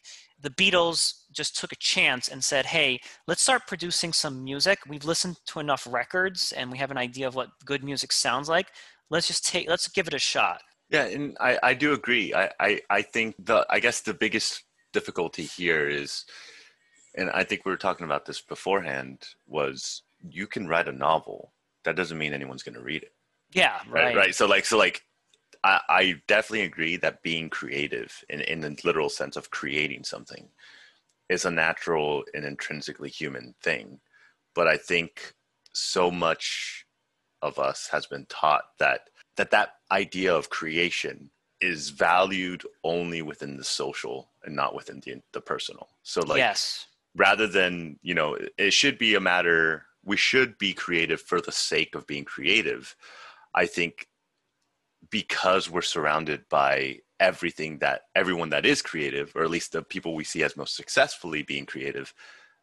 the Beatles just took a chance and said, hey, let's start producing some music. We've listened to enough records and we have an idea of what good music sounds like. Let's just take, let's give it a shot. Yeah, and I, I do agree. I, I, I think the, I guess the biggest difficulty here is, and I think we were talking about this beforehand, was you can write a novel that doesn't mean anyone's going to read it. Yeah, Right. right. Right. So like, so like, I, I definitely agree that being creative in, in the literal sense of creating something is a natural and intrinsically human thing. But I think so much of us has been taught that that that idea of creation is valued only within the social and not within the, the personal. So like yes. rather than you know it should be a matter we should be creative for the sake of being creative i think because we're surrounded by everything that everyone that is creative or at least the people we see as most successfully being creative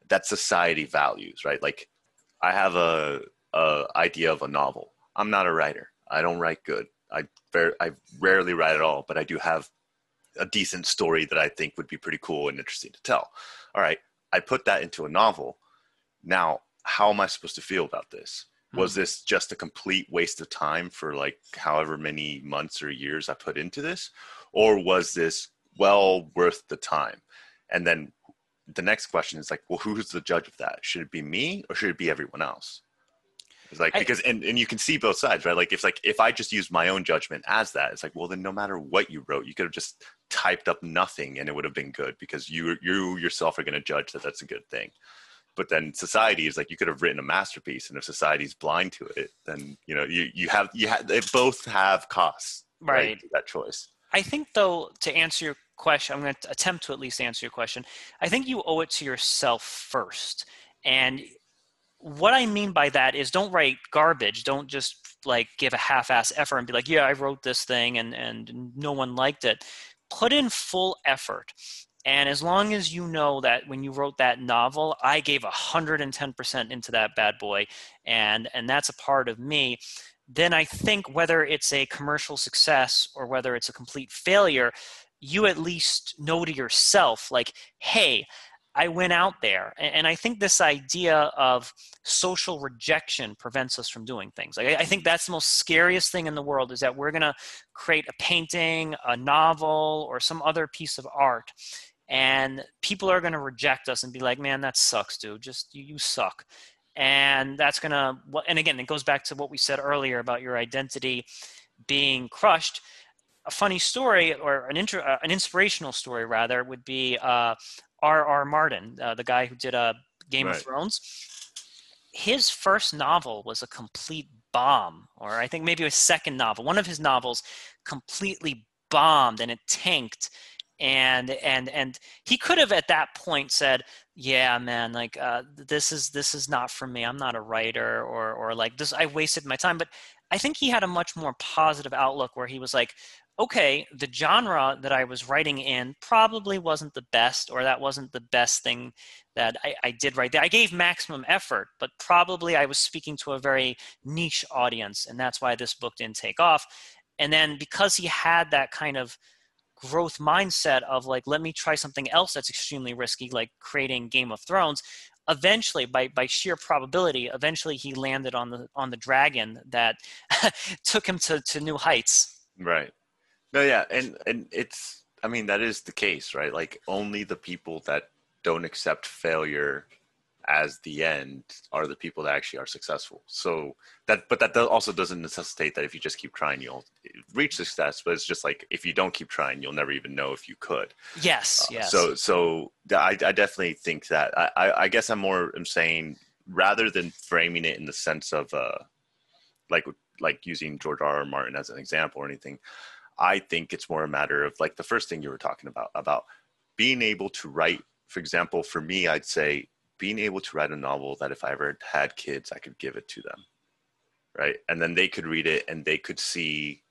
that society values right like i have a, a idea of a novel i'm not a writer i don't write good i very i rarely write at all but i do have a decent story that i think would be pretty cool and interesting to tell all right I put that into a novel. Now, how am I supposed to feel about this? Was Hmm. this just a complete waste of time for like however many months or years I put into this? Or was this well worth the time? And then the next question is like, well, who's the judge of that? Should it be me or should it be everyone else? It's like I- because and, and you can see both sides, right? Like if like if I just use my own judgment as that, it's like, well then no matter what you wrote, you could have just typed up nothing and it would have been good because you you yourself are going to judge that that's a good thing but then society is like you could have written a masterpiece and if society's blind to it then you know you you have you have they both have costs Right. to that choice I think, though, to answer your question, I'm going to attempt to at least answer your question. I think you owe it to yourself first. And what I mean by that is don't write garbage. Don't just like give a half ass effort and be like, yeah, I wrote this thing and, and no one liked it. Put in full effort. And as long as you know that when you wrote that novel, I gave 110% into that bad boy, and, and that's a part of me, then I think whether it's a commercial success or whether it's a complete failure, you at least know to yourself, like, hey, I went out there. And I think this idea of social rejection prevents us from doing things. I think that's the most scariest thing in the world is that we're going to create a painting, a novel, or some other piece of art. And people are going to reject us and be like, man, that sucks, dude. Just you, you suck and that's going to and again it goes back to what we said earlier about your identity being crushed a funny story or an inter, uh, an inspirational story rather would be uh, R.R. Martin, uh, the guy who did uh, Game Right. of Thrones. His first novel was a complete bomb, or I think maybe a second novel. One of his novels completely bombed and it tanked. And and and he could have at that point said, "Yeah, man, like uh, this is this is not for me. I'm not a writer, or or like this. I wasted my time." But I think he had a much more positive outlook where he was like, okay, the genre that I was writing in probably wasn't the best, or that wasn't the best thing that I, I did right there. I gave maximum effort, but probably I was speaking to a very niche audience, and that's why this book didn't take off. And then because he had that kind of growth mindset of like, let me try something else that's extremely risky, like creating Game of Thrones. Eventually, by by sheer probability, eventually he landed on the on the dragon that took him to, to new heights. right no yeah and and it's i mean that is the case right like only the people that don't accept failure as the end are the people that actually are successful so that but that also doesn't necessitate that if you just keep trying you'll reach success but it's just like if you don't keep trying you'll never even know if you could Yes, Uh, yes. So, so I, I definitely think that I, I, guess I'm more I'm saying rather than framing it in the sense of uh, like like using George R. R. Martin as an example or anything, I think it's more a matter of like the first thing you were talking about about being able to write. For example, for me, I'd say being able to write a novel that if I ever had kids, I could give it to them, right, and then they could read it and they could see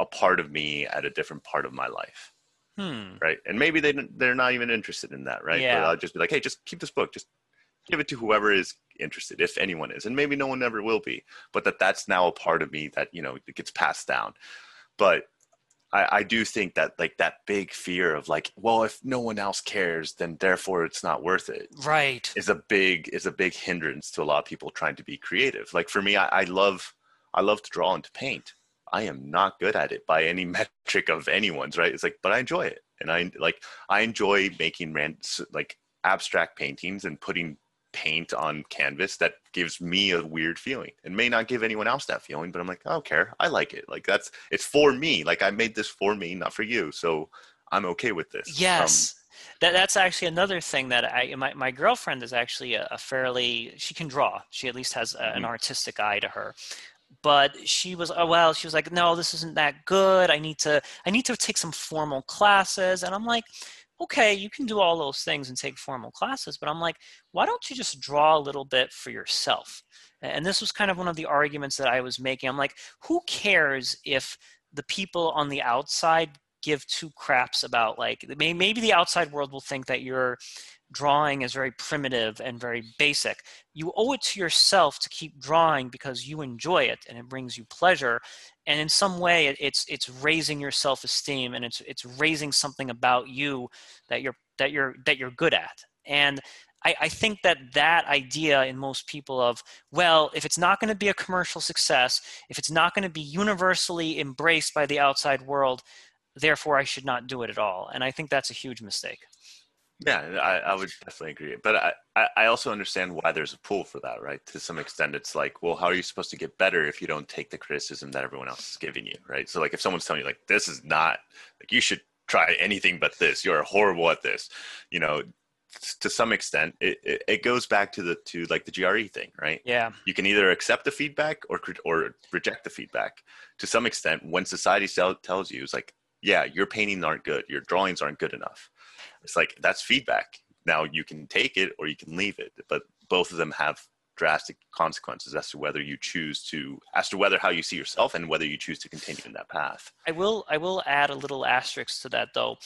a part of me at a different part of my life hmm. right? And maybe they they're not even interested in that, right? Yeah. But I'll just be like, hey, just keep this book, just give it to whoever is interested, if anyone is, and maybe no one ever will be, but that that's now a part of me that you know it gets passed down. But I, I do think that like that big fear of like, well, if no one else cares, then therefore it's not worth it Right. is a big is a big hindrance to a lot of people trying to be creative. Like for me, I, I love I love to draw and to paint. I am not good at it by any metric of anyone's, right? It's like, but I enjoy it, and I like I enjoy making ran, like abstract paintings and putting paint on canvas that gives me a weird feeling. It may not give anyone else that feeling, but I'm like, I don't care. I like it. Like that's it's for me. Like I made this for me, not for you. So I'm okay with this. Um, Yes. that, that's actually another thing that I my, my girlfriend is actually a, a fairly she can draw. She at least has a, an Mhm. artistic eye to her. But she was oh well, she was like, no, this isn't that good. I need to I need to take some formal classes. And I'm like, okay, you can do all those things and take formal classes, but I'm like, why don't you just draw a little bit for yourself? And this was kind of one of the arguments that I was making. I'm like, who cares if the people on the outside give two craps about like maybe the outside world will think that your drawing is very primitive and very basic. You owe it to yourself to keep drawing because you enjoy it and it brings you pleasure. And in some way it, it's it's raising your self-esteem and it's it's raising something about you that you're that you're that you're good at. And I, I think that that idea in most people of well if it's not going to be a commercial success if it's not going to be universally embraced by the outside world therefore i should not do it at all. And i think that's a huge mistake Yeah, I, I would definitely agree. But I, I, also understand why there's a pool for that, right? To some extent, it's like, well, how are you supposed to get better if you don't take the criticism that everyone else is giving you, right? So, like, if someone's telling you, like, this is not, like, you should try anything but this, you're horrible at this, you know, to some extent, it, it, it goes back to the, to like the GRE thing, right? yeah you can either accept the feedback or or reject the feedback to some extent when society tell, tells you it's like yeah your paintings aren't good your drawings aren't good enough it's like that's feedback now you can take it or you can leave it but both of them have drastic consequences as to whether you choose to as to whether how you see yourself and whether you choose to continue in that path I will I will add a little asterisk to that though.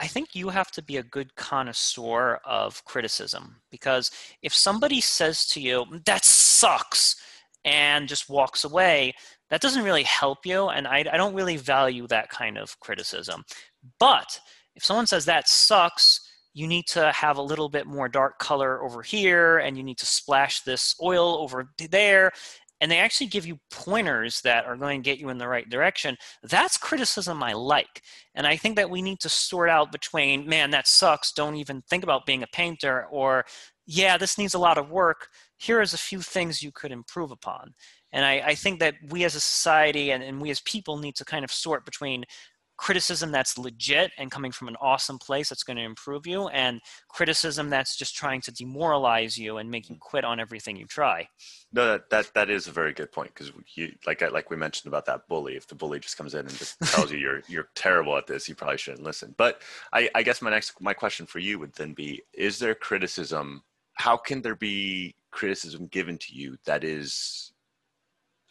I think you have to be a good connoisseur of criticism because if somebody says to you that sucks and just walks away, that doesn't really help you and I, I don't really value that kind of criticism. But if someone says that sucks, you need to have a little bit more dark color over here and you need to splash this oil over there and they actually give you pointers that are going to get you in the right direction. That's criticism i like and i think that we need to sort out between man that sucks don't even think about being a painter or yeah this needs a lot of work here is a few things you could improve upon. And i, I think that we as a society and, and we as people need to kind of sort between criticism that's legit and coming from an awesome place that's going to improve you and criticism that's just trying to demoralize you and make you mm-hmm. quit on everything you try. No that that, that is a very good point because you like I, like we mentioned about that bully if the bully just comes in and just tells you you're you're terrible at this you probably shouldn't listen. But i i guess my next my question for you would then be is there criticism how can there be criticism given to you that is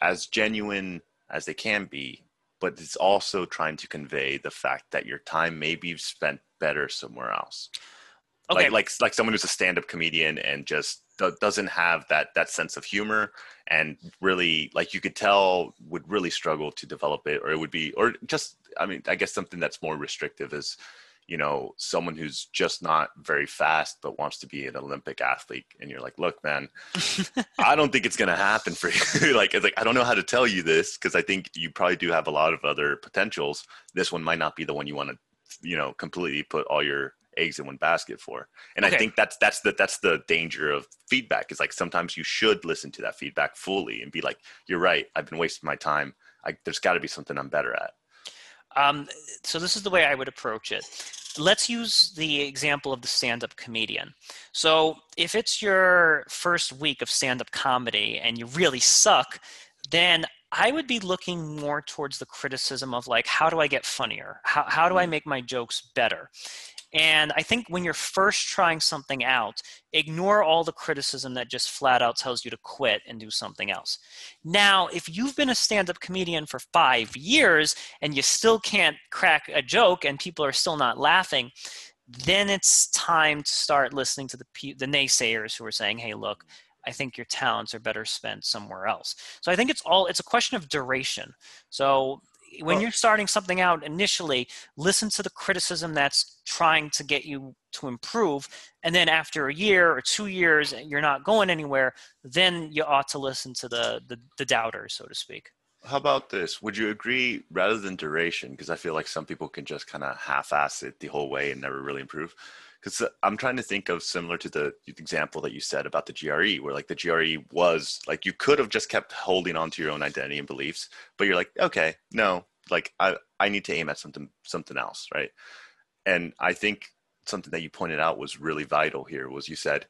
as genuine as they can be but it's also trying to convey the fact that your time may be spent better somewhere else. Okay. like like like someone who's a stand-up comedian and just doesn't have that that sense of humor and really like you could tell would really struggle to develop it or it would be or just i mean i guess something that's more restrictive is you know someone who's just not very fast but wants to be an olympic athlete and you're like look man i don't think it's going to happen for you. Like it's like i don't know how to tell you this because i think you probably do have a lot of other potentials. This one might not be the one you want to you know completely put all your eggs in one basket for. And Okay. i think that's that's the that's the danger of feedback. Is like sometimes you should listen to that feedback fully and be like you're right i've been wasting my time. I, there's got to be something i'm better at Um, so this is the way I would approach it. Let's use the example of the stand-up comedian. So if it's your first week of stand-up comedy and you really suck, then I would be looking more towards the criticism of like, how do I get funnier? How, how do I make my jokes better? And I think when you're first trying something out, ignore all the criticism that just flat out tells you to quit and do something else. Now, if you've been a stand up comedian for five years and you still can't crack a joke and people are still not laughing, then it's time to start listening to the, the naysayers who are saying, hey, look, I think your talents are better spent somewhere else. So I think it's all, it's a question of duration. So when Well- you're starting something out initially, listen to the criticism that's trying to get you to improve. And then after a year or two years, and you're not going anywhere, then you ought to listen to the, the, the doubters, so to speak. How about this? Would you agree rather than duration? Because I feel like some people can just kind of half ass it the whole way and never really improve. Because uh, I'm trying to think of similar to the example that you said about the GRE, where like the GRE was like you could have just kept holding on to your own identity and beliefs, but you're like, okay, no, like I I need to aim at something something else, right? And I think something that you pointed out was really vital here was you said,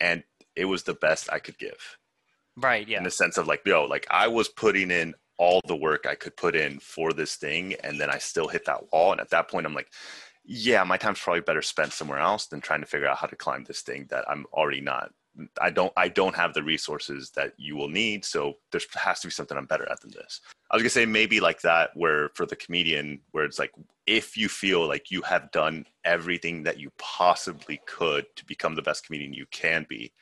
and it was the best I could give. Right. Yeah. In the sense of like, yo, like I was putting in all the work I could put in for this thing, and then I still hit that wall. And at that point, I'm like, yeah, my time's probably better spent somewhere else than trying to figure out how to climb this thing that I'm already not. Mm, I don't. I don't have the resources that you will need. So there has to be something I'm better at than this. I was gonna say maybe like that, where for the comedian, where it's like if you feel like you have done everything that you possibly could to become the best comedian you can be,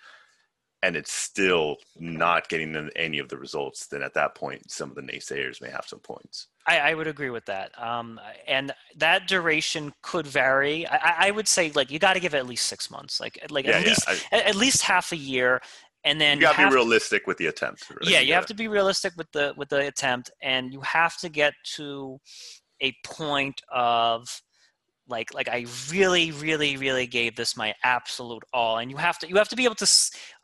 and it's still not getting any of the results, then at that point, some of the naysayers may have some points. I, I would agree with that. Um, and that duration could vary. I, I would say like you got to give it at least six months, like like yeah, at yeah, least I, at least half a year, and then you got to be realistic with the attempt. Really. Yeah, you, you have to be realistic with the with the attempt, and you have to get to a point of like like i really really really gave this my absolute all and you have to you have to be able to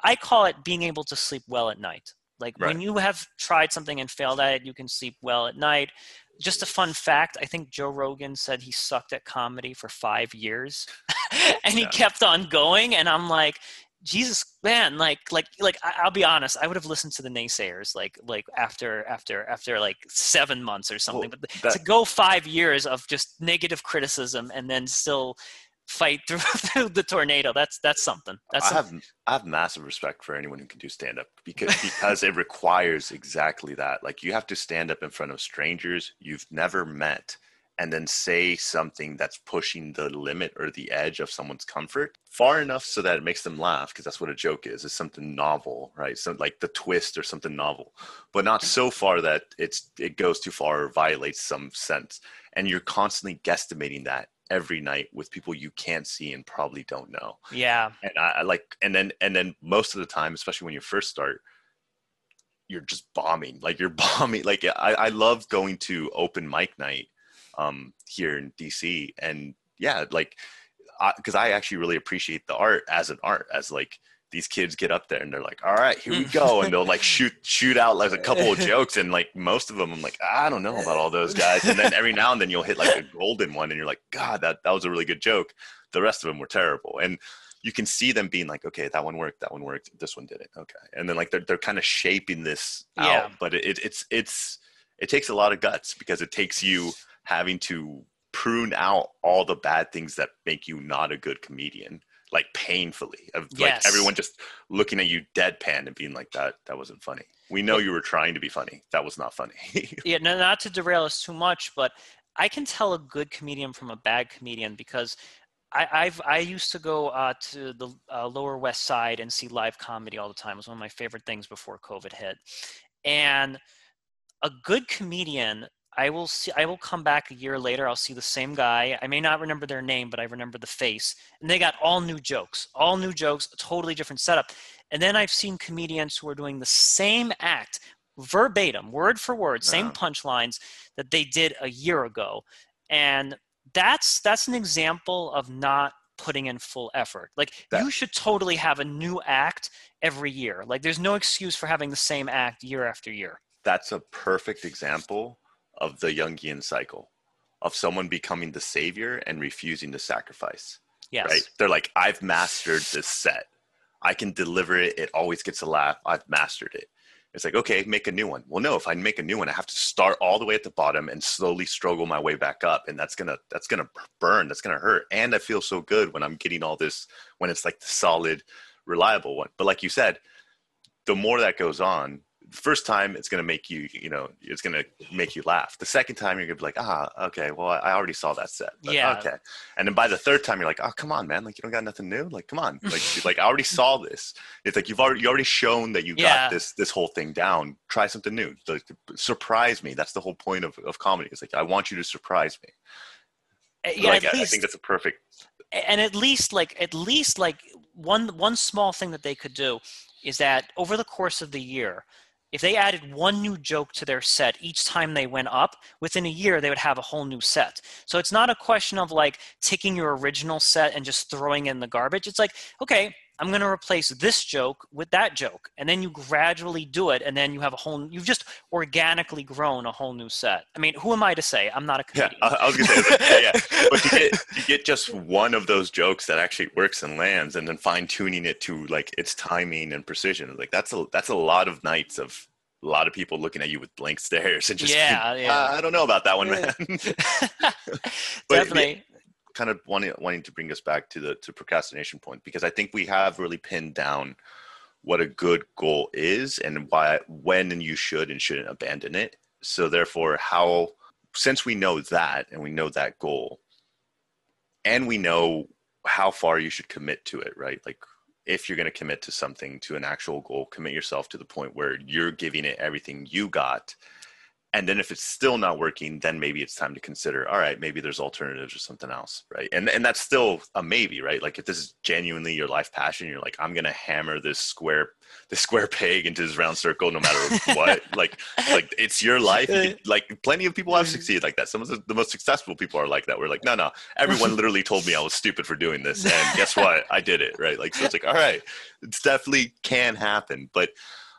i call it being able to sleep well at night like right. when you have tried something and failed at it you can sleep well at night just a fun fact i think joe rogan said he sucked at comedy for five years and he yeah. kept on going and i'm like Jesus, man, like, like, like, I'll be honest. I would have listened to the naysayers, like, like after, after, after, like seven months or something. Well, but that, to go five years of just negative criticism and then still fight through, through the tornado, that's that's something. That's I have I have massive respect for anyone who can do stand up because because it requires exactly that. Like, you have to stand up in front of strangers you've never met and then say something that's pushing the limit or the edge of someone's comfort far enough so that it makes them laugh because that's what a joke is. It's something novel right? So like the twist or something novel. But not so far that it's it goes too far or violates some sense. And you're constantly guesstimating that every night with people you can't see and probably don't know yeah and I, I like and then and then most of the time especially when you first start you're just bombing like you're bombing like I, I love going to open mic night um, here in DC. And yeah, like, because I, I actually really appreciate the art as an art, as like these kids get up there and they're like, all right, here we hmm. go. And they'll like shoot, shoot out like a couple of jokes. And like most of them, I'm like, I don't know about all those guys. And then every now and then you'll hit like a golden one and you're like, God, that, that was a really good joke. The rest of them were terrible. And you can see them being like, okay, that one worked, that one worked, this one didn't. Okay. And then like they're, they're kind of shaping this out, yeah. but it, it's, it's, it takes a lot of guts because it takes you having to prune out all the bad things that make you not a good comedian like painfully of like everyone just looking at you deadpan and being like that that wasn't funny. We know you were trying to be funny. That was not funny. Yeah no, not to derail us too much but i can tell a good comedian from a bad comedian because I, I've I used to go uh, to the uh, Lower West Side and see live comedy all the time. It was one of my favorite things before COVID hit. And a good comedian I will see I will come back a year later, I'll see the same guy. I may not remember their name, but I remember the face. And they got all new jokes, all new jokes, a totally different setup. And then I've seen comedians who are doing the same act verbatim, word for word, same punchlines that they did a year ago. And that's that's an example of not putting in full effort. Like that, you should totally have a new act every year. Like there's no excuse for having the same act year after year. That's a perfect example of the Jungian cycle of someone becoming the savior and refusing to sacrifice. Yes. Right? They're like, I've mastered this set. I can deliver it. It always gets a laugh. I've mastered it. It's like, okay, make a new one. Well, no, if I make a new one, I have to start all the way at the bottom and slowly struggle my way back up. And that's gonna that's gonna burn. That's gonna hurt. And I feel so good when I'm getting all this when it's like the solid, reliable one. But like you said, the more that goes on, first time it's going to make you you know it's going to make you laugh. The second time you're going to be like ah okay well i already saw that set. But, yeah. okay. And then by the third time you're like oh come on man like you don't got nothing new? Like come on. Like like i already saw this. It's like you've already you already shown that you yeah. got this this whole thing down. Try something new. Like, surprise me. That's the whole point of, of comedy. It's like i want you to surprise me. Uh, yeah, like, least, I think that's a perfect and at least like at least like one one small thing that they could do is that over the course of the year if they added one new joke to their set each time they went up, within a year they would have a whole new set. So it's not a question of like taking your original set and just throwing in the garbage. It's like, okay, I'm going to replace this joke with that joke. And then you gradually do it. And then you have a whole, you've just organically grown a whole new set. I mean, who am I to say? I'm not a comedian. Yeah, I was going to say, yeah, yeah. But to get, to get just one of those jokes that actually works and lands and then fine tuning it to like its timing and precision, like that's a, that's a lot of nights of a lot of people looking at you with blank stares and just, yeah, yeah. Uh, I don't know about that one, man. Definitely kind of wanting wanting to bring us back to the to procrastination point because I think we have really pinned down what a good goal is and why when and you should and shouldn't abandon it. So therefore, how since we know that and we know that goal, and we know how far you should commit to it, right? Like if you're going to commit to something to an actual goal, commit yourself to the point where you're giving it everything you got and then if it's still not working then maybe it's time to consider all right maybe there's alternatives or something else right? And and that's still a maybe right? Like if this is genuinely your life passion you're like i'm gonna hammer this square this square peg into this round circle no matter what. Like like it's your life. You like plenty of people have succeeded like that. Some of the, the most successful people are like that. We're like no no. Everyone literally told me i was stupid for doing this and guess what? I did it right? Like so it's like all right. It's definitely can happen. But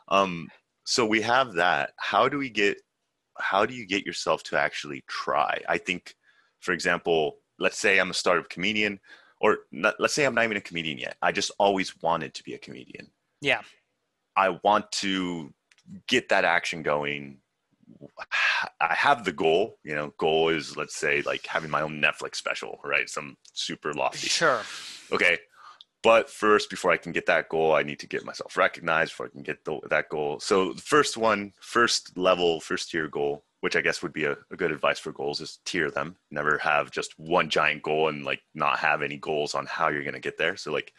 um so we have that. How do we get how do you get yourself to actually try? I think, for example, let's say I'm a startup comedian, or not, let's say I'm not even a comedian yet. I just always wanted to be a comedian. Yeah. I want to get that action going. I have the goal, you know, goal is let's say like having my own Netflix special, right? Some super lofty. Sure. Okay. But first, before I can get that goal, I need to get myself recognized before I can get the, that goal. So the first one, first level, first tier goal, which I guess would be a, a, good advice for goals is tier them. Never have just one giant goal and like not have any goals on how you're going to get there. So like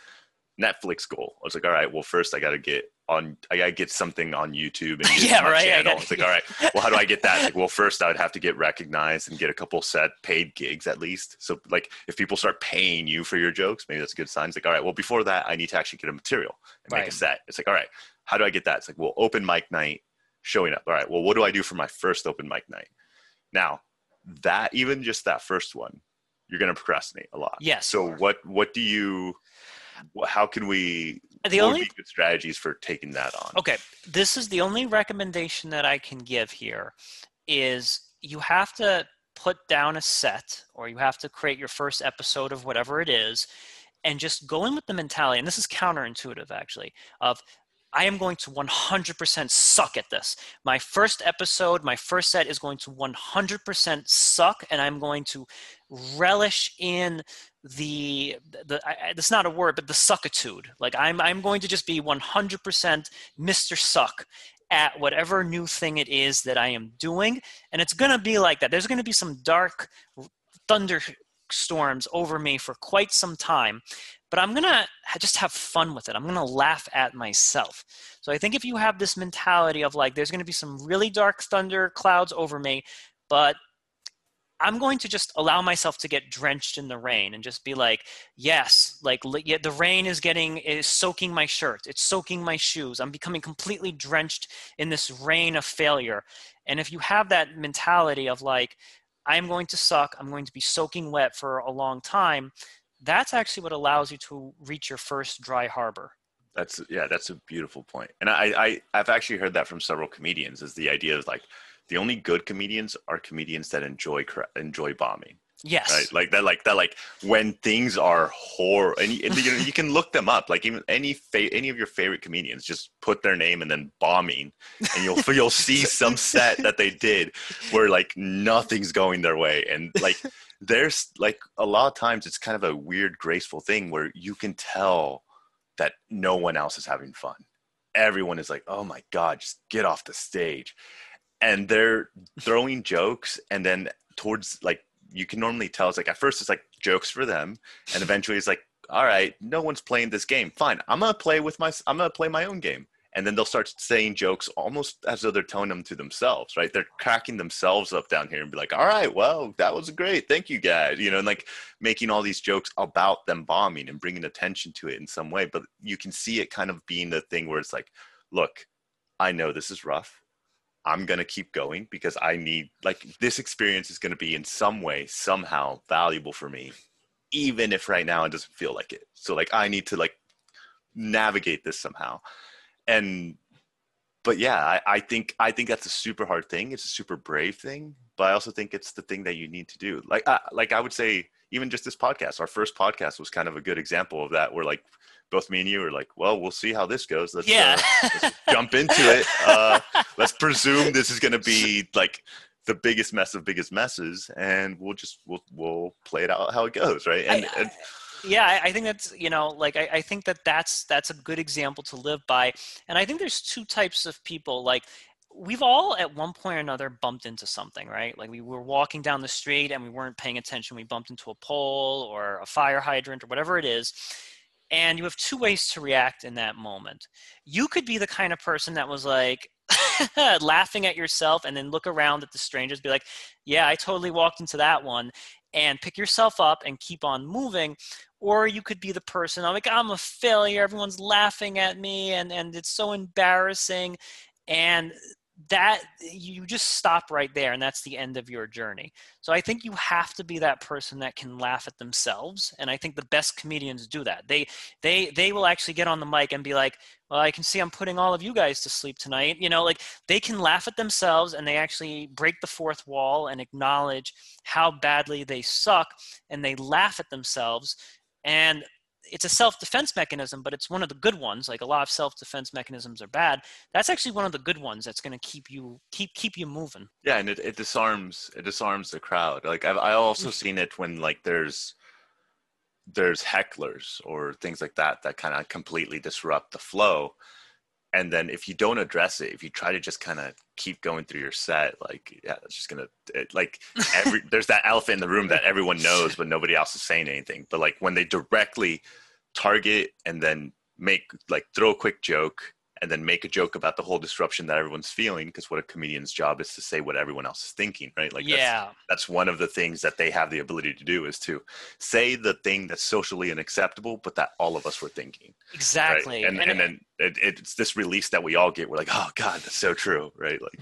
Netflix goal. I was like, all right, well, first I got to get on, I to get something on YouTube and yeah, right. Channel. I, gotta, it's like, all right, well, how do I get that? Like, well, first I would have to get recognized and get a couple set paid gigs at least. So like, if people start paying you for your jokes, maybe that's a good sign. It's like, all right, well, before that, I need to actually get a material and right. make a set. It's like, all right, how do I get that? It's like, well, open mic night, showing up. All right, well, what do I do for my first open mic night? Now, that even just that first one, you're going to procrastinate a lot. Yes. So what what do you how can we the only good strategies for taking that on. Okay this is the only recommendation that i can give here is you have to put down a set or you have to create your first episode of whatever it is and just go in with the mentality and this is counterintuitive actually of I am going to 100% suck at this. My first episode, my first set is going to 100% suck, and I'm going to relish in the the that's not a word, but the suckitude. Like I'm I'm going to just be 100% Mr. Suck at whatever new thing it is that I am doing, and it's gonna be like that. There's gonna be some dark thunderstorms over me for quite some time but I'm going to just have fun with it. I'm going to laugh at myself. So I think if you have this mentality of like, there's going to be some really dark thunder clouds over me, but I'm going to just allow myself to get drenched in the rain and just be like, yes, like yeah, the rain is getting is soaking my shirt, it's soaking my shoes. I'm becoming completely drenched in this rain of failure. And if you have that mentality of like, I'm going to suck, I'm going to be soaking wet for a long time, that's actually what allows you to reach your first dry harbor. That's yeah, that's a beautiful point. And I, I I've actually heard that from several comedians. Is the idea of like the only good comedians are comedians that enjoy enjoy bombing. Yes. Right. Like that. Like that. Like when things are horror, and, you, and you, know, you can look them up. Like even any fa- any of your favorite comedians, just put their name and then bombing, and you'll you'll see some set that they did where like nothing's going their way, and like there's like a lot of times it's kind of a weird graceful thing where you can tell that no one else is having fun. Everyone is like oh my god just get off the stage. And they're throwing jokes and then towards like you can normally tell it's like at first it's like jokes for them and eventually it's like all right no one's playing this game. Fine i'm gonna play with my i'm gonna play my own game and then they'll start saying jokes almost as though they're telling them to themselves, right? They're cracking themselves up down here and be like, all right, well, that was great. Thank you guys. You know, and like making all these jokes about them bombing and bringing attention to it in some way. But you can see it kind of being the thing where it's like, look, I know this is rough. I'm going to keep going because I need, like, this experience is going to be in some way, somehow valuable for me, even if right now it doesn't feel like it. So, like, I need to, like, navigate this somehow. And, but yeah, I, I think, I think that's a super hard thing. It's a super brave thing, but I also think it's the thing that you need to do. Like, I, like I would say, even just this podcast, our first podcast was kind of a good example of that. Where like both me and you are like, well, we'll see how this goes. Let's, yeah. uh, let's jump into it. Uh, let's presume this is going to be like the biggest mess of biggest messes, and we'll just we'll we'll play it out how it goes, right? And, I, and yeah i think that's you know like I, I, think that that's that's a good example to live by and i think there's two types of people like we've all at one point or another bumped into something, right? Like we were walking down the street and we weren't paying attention. We bumped into a pole or a fire hydrant or whatever it is. And you have two ways to react in that moment. You could be the kind of person that was like, laughing at yourself and then look around at the strangers be like yeah i totally walked into that one and pick yourself up and keep on moving or you could be the person I'm like i'm a failure everyone's laughing at me and and it's so embarrassing and that you just stop right there and that's the end of your journey. So i think you have to be that person that can laugh at themselves and i think the best comedians do that. They they they will actually get on the mic and be like well i can see i'm putting all of you guys to sleep tonight. You know like they can laugh at themselves and they actually break the fourth wall and acknowledge how badly they suck and they laugh at themselves. And it's a self-defense mechanism but it's one of the good ones. Like a lot of self-defense mechanisms are bad. That's actually one of the good ones that's going to keep you keep keep you moving. Yeah and it, it disarms it disarms the crowd. Like i've i also mm. seen it when like there's there's hecklers or things like that that kind of completely disrupt the flow. And then if you don't address it if you try to just kind of keep going through your set like yeah it's just gonna it, like every there's that elephant in the room that everyone knows but nobody else is saying anything. But like when they directly target and then make like throw a quick joke and then make a joke about the whole disruption that everyone's feeling because what a comedian's job is to say what everyone else is thinking right like yeah that's, that's one of the things that they have the ability to do is to say the thing that's socially unacceptable but that all of us were thinking exactly right? and, and, and then it, it's this release that we all get we're like oh god that's so true right like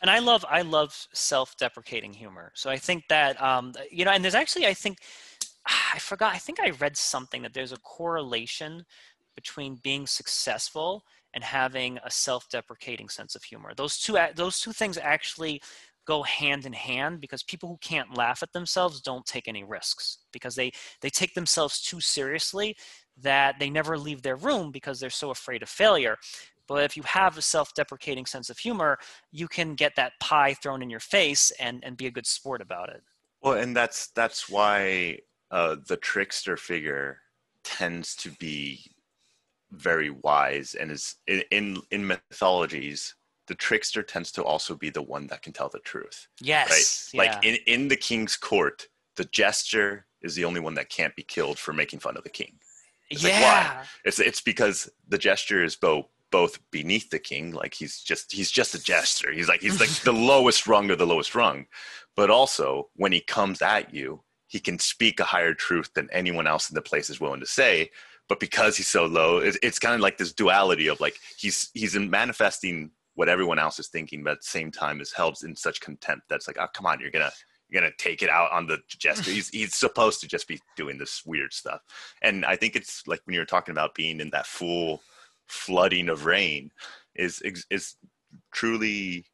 and I love I love self-deprecating humor. So I think that um, you know, and there's actually I think I forgot. I think I read something that there's a correlation between being successful and having a self-deprecating sense of humor. Those two those two things actually go hand in hand because people who can't laugh at themselves don't take any risks because they they take themselves too seriously that they never leave their room because they're so afraid of failure. But if you have a self-deprecating sense of humor, you can get that pie thrown in your face and and be a good sport about it. Well, and that's that's why uh, the trickster figure tends to be very wise and is in, in mythologies the trickster tends to also be the one that can tell the truth yes right? yeah. like in in the king's court the jester is the only one that can't be killed for making fun of the king it's yeah like, why? it's it's because the jester is both both beneath the king like he's just he's just a jester he's like he's like the lowest rung of the lowest rung but also when he comes at you he can speak a higher truth than anyone else in the place is willing to say but because he's so low it's, it's kind of like this duality of like he's he's manifesting what everyone else is thinking but at the same time is held in such contempt that's like oh come on you're gonna you're gonna take it out on the jester he's he's supposed to just be doing this weird stuff and i think it's like when you're talking about being in that full flooding of rain is is truly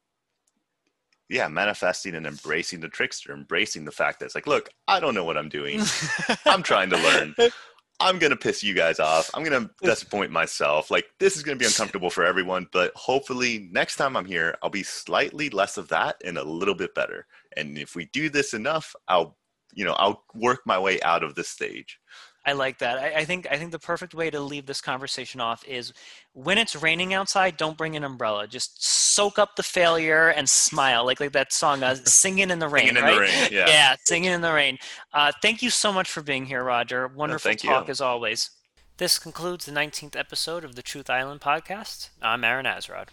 yeah, manifesting and embracing the trickster, embracing the fact that it's like, look, I don't know what I'm doing. I'm trying to learn. I'm gonna piss you guys off. I'm gonna disappoint myself. Like this is gonna be uncomfortable for everyone, but hopefully next time I'm here, I'll be slightly less of that and a little bit better. And if we do this enough, I'll, you know, I'll work my way out of this stage. I like that. I, I, think I think the perfect way to leave this conversation off is when it's raining outside, don't bring an umbrella. Just soak up the failure and smile, like like that song, uh, "Singing in the Rain." Singing right? in the rain, yeah. Yeah, singing in the rain. Uh, thank you so much for being here, Roger. Wonderful talk you. as always. This concludes the 19th episode of the Truth Island podcast. I'm Aaron Azrod.